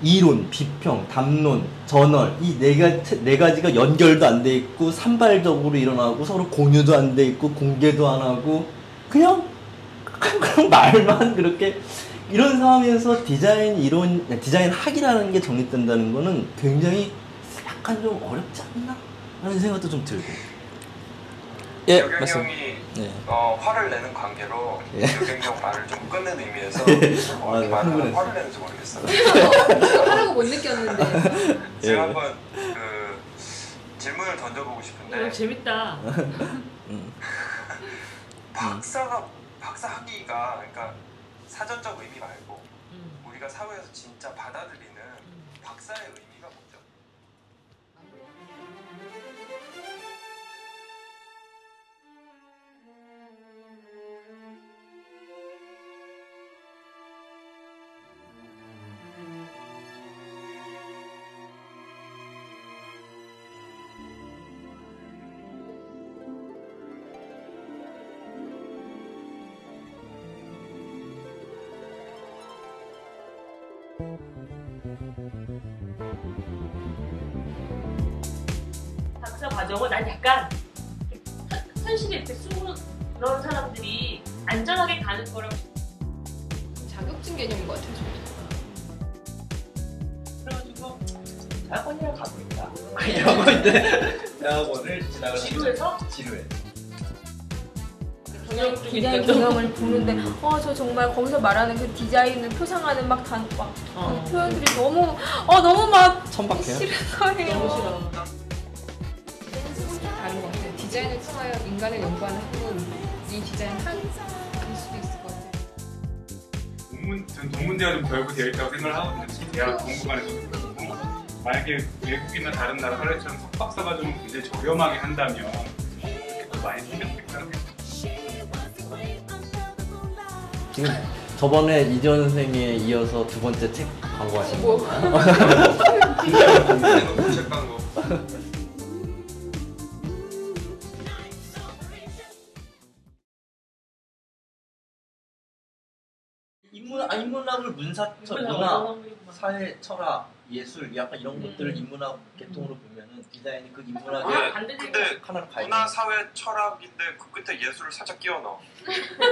[SPEAKER 1] 이론, 비평, 담론, 저널 이네 가지 네 가지가 연결도 안 돼 있고 산발적으로 일어나고 서로 공유도 안 돼 있고 공개도 안 하고 그냥 그냥 말만 그렇게 이런 상황에서 디자인 이론 디자인 학이라는 게 정립된다는 거는 굉장히 약간 좀 어렵지 않나? 하는 생각도 좀 들고. 예,
[SPEAKER 5] 여경이
[SPEAKER 1] 말씀.
[SPEAKER 5] 형이
[SPEAKER 1] 네.
[SPEAKER 5] 어, 화를 내는 관계로
[SPEAKER 1] 예.
[SPEAKER 5] 여경이 형 말을 좀 끊는 의미에서 어,
[SPEAKER 1] 아, 흥분했어.
[SPEAKER 5] 화를 내는지 모르겠어요.
[SPEAKER 2] 하라고 못 느꼈는데
[SPEAKER 5] 제가
[SPEAKER 1] 예.
[SPEAKER 5] 한번 그 질문을 던져보고 싶은데
[SPEAKER 3] 이거 재밌다.
[SPEAKER 1] 음.
[SPEAKER 5] 박사가 박사 학위가 그러니까 사전적 의미 말고
[SPEAKER 3] 음.
[SPEAKER 5] 우리가 사회에서 진짜 받아들이는 박사의 의미
[SPEAKER 3] 박사 과정은 난 약간 현- 현실에 이렇게 숨은 그런 사람들이 안전하게 가는 거라고
[SPEAKER 2] 자격증 개념인 것 같아요.
[SPEAKER 3] 그래가지고
[SPEAKER 1] 대학원이랑 가고 있다. 이러고 이제 대학원을 지나가는
[SPEAKER 3] 지루해서
[SPEAKER 1] 지루해.
[SPEAKER 4] 디자인
[SPEAKER 3] 있는
[SPEAKER 4] 경영을 보는데 어 저 정말 거기서 말하는 그 디자인을 표상하는 막, 단, 막
[SPEAKER 3] 어.
[SPEAKER 4] 그 표현들이 너무 어 너무 막
[SPEAKER 1] 천박해요.
[SPEAKER 4] 싫은 거예요.
[SPEAKER 3] 너무 싫어.
[SPEAKER 2] 다른 것 같아요. 디자인을 통하여 인간을 연구하는 학문 이 디자인 한일 수도 있을 것 같아요.
[SPEAKER 8] 동문, 전 동문대가 좀 결부 되어 있다고 생각을 하거든요. 대학 공부관에서도 그렇고 만약에 외국이나 다른 나라 사례처럼 석박사 과정을 굉장히 저렴하게 한다면 이렇게 또 많이 생각이
[SPEAKER 1] 지금 저번에 이전 선생에 이어서 두 번째 책 광고하신
[SPEAKER 2] 뭐
[SPEAKER 1] 거.
[SPEAKER 5] 책 광고.
[SPEAKER 1] 인문 아 인문학을 문사철 문화 사회 철학 예술 약간 이런 것들을 인문학 계통으로 보면은 디자인이 그
[SPEAKER 3] 아,
[SPEAKER 1] 인문학의
[SPEAKER 3] 반대되는
[SPEAKER 5] 근데
[SPEAKER 1] 하나로 가야
[SPEAKER 5] 문화
[SPEAKER 1] 돼.
[SPEAKER 5] 사회 철학인데 그 끝에 예술을 살짝 끼워 넣어.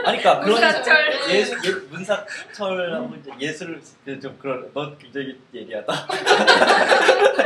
[SPEAKER 1] 아니 그러니까 그런
[SPEAKER 2] 문사철.
[SPEAKER 1] 예, 예 문사철하고 이제 예술 좀 그런 넌 굉장히 예리하다.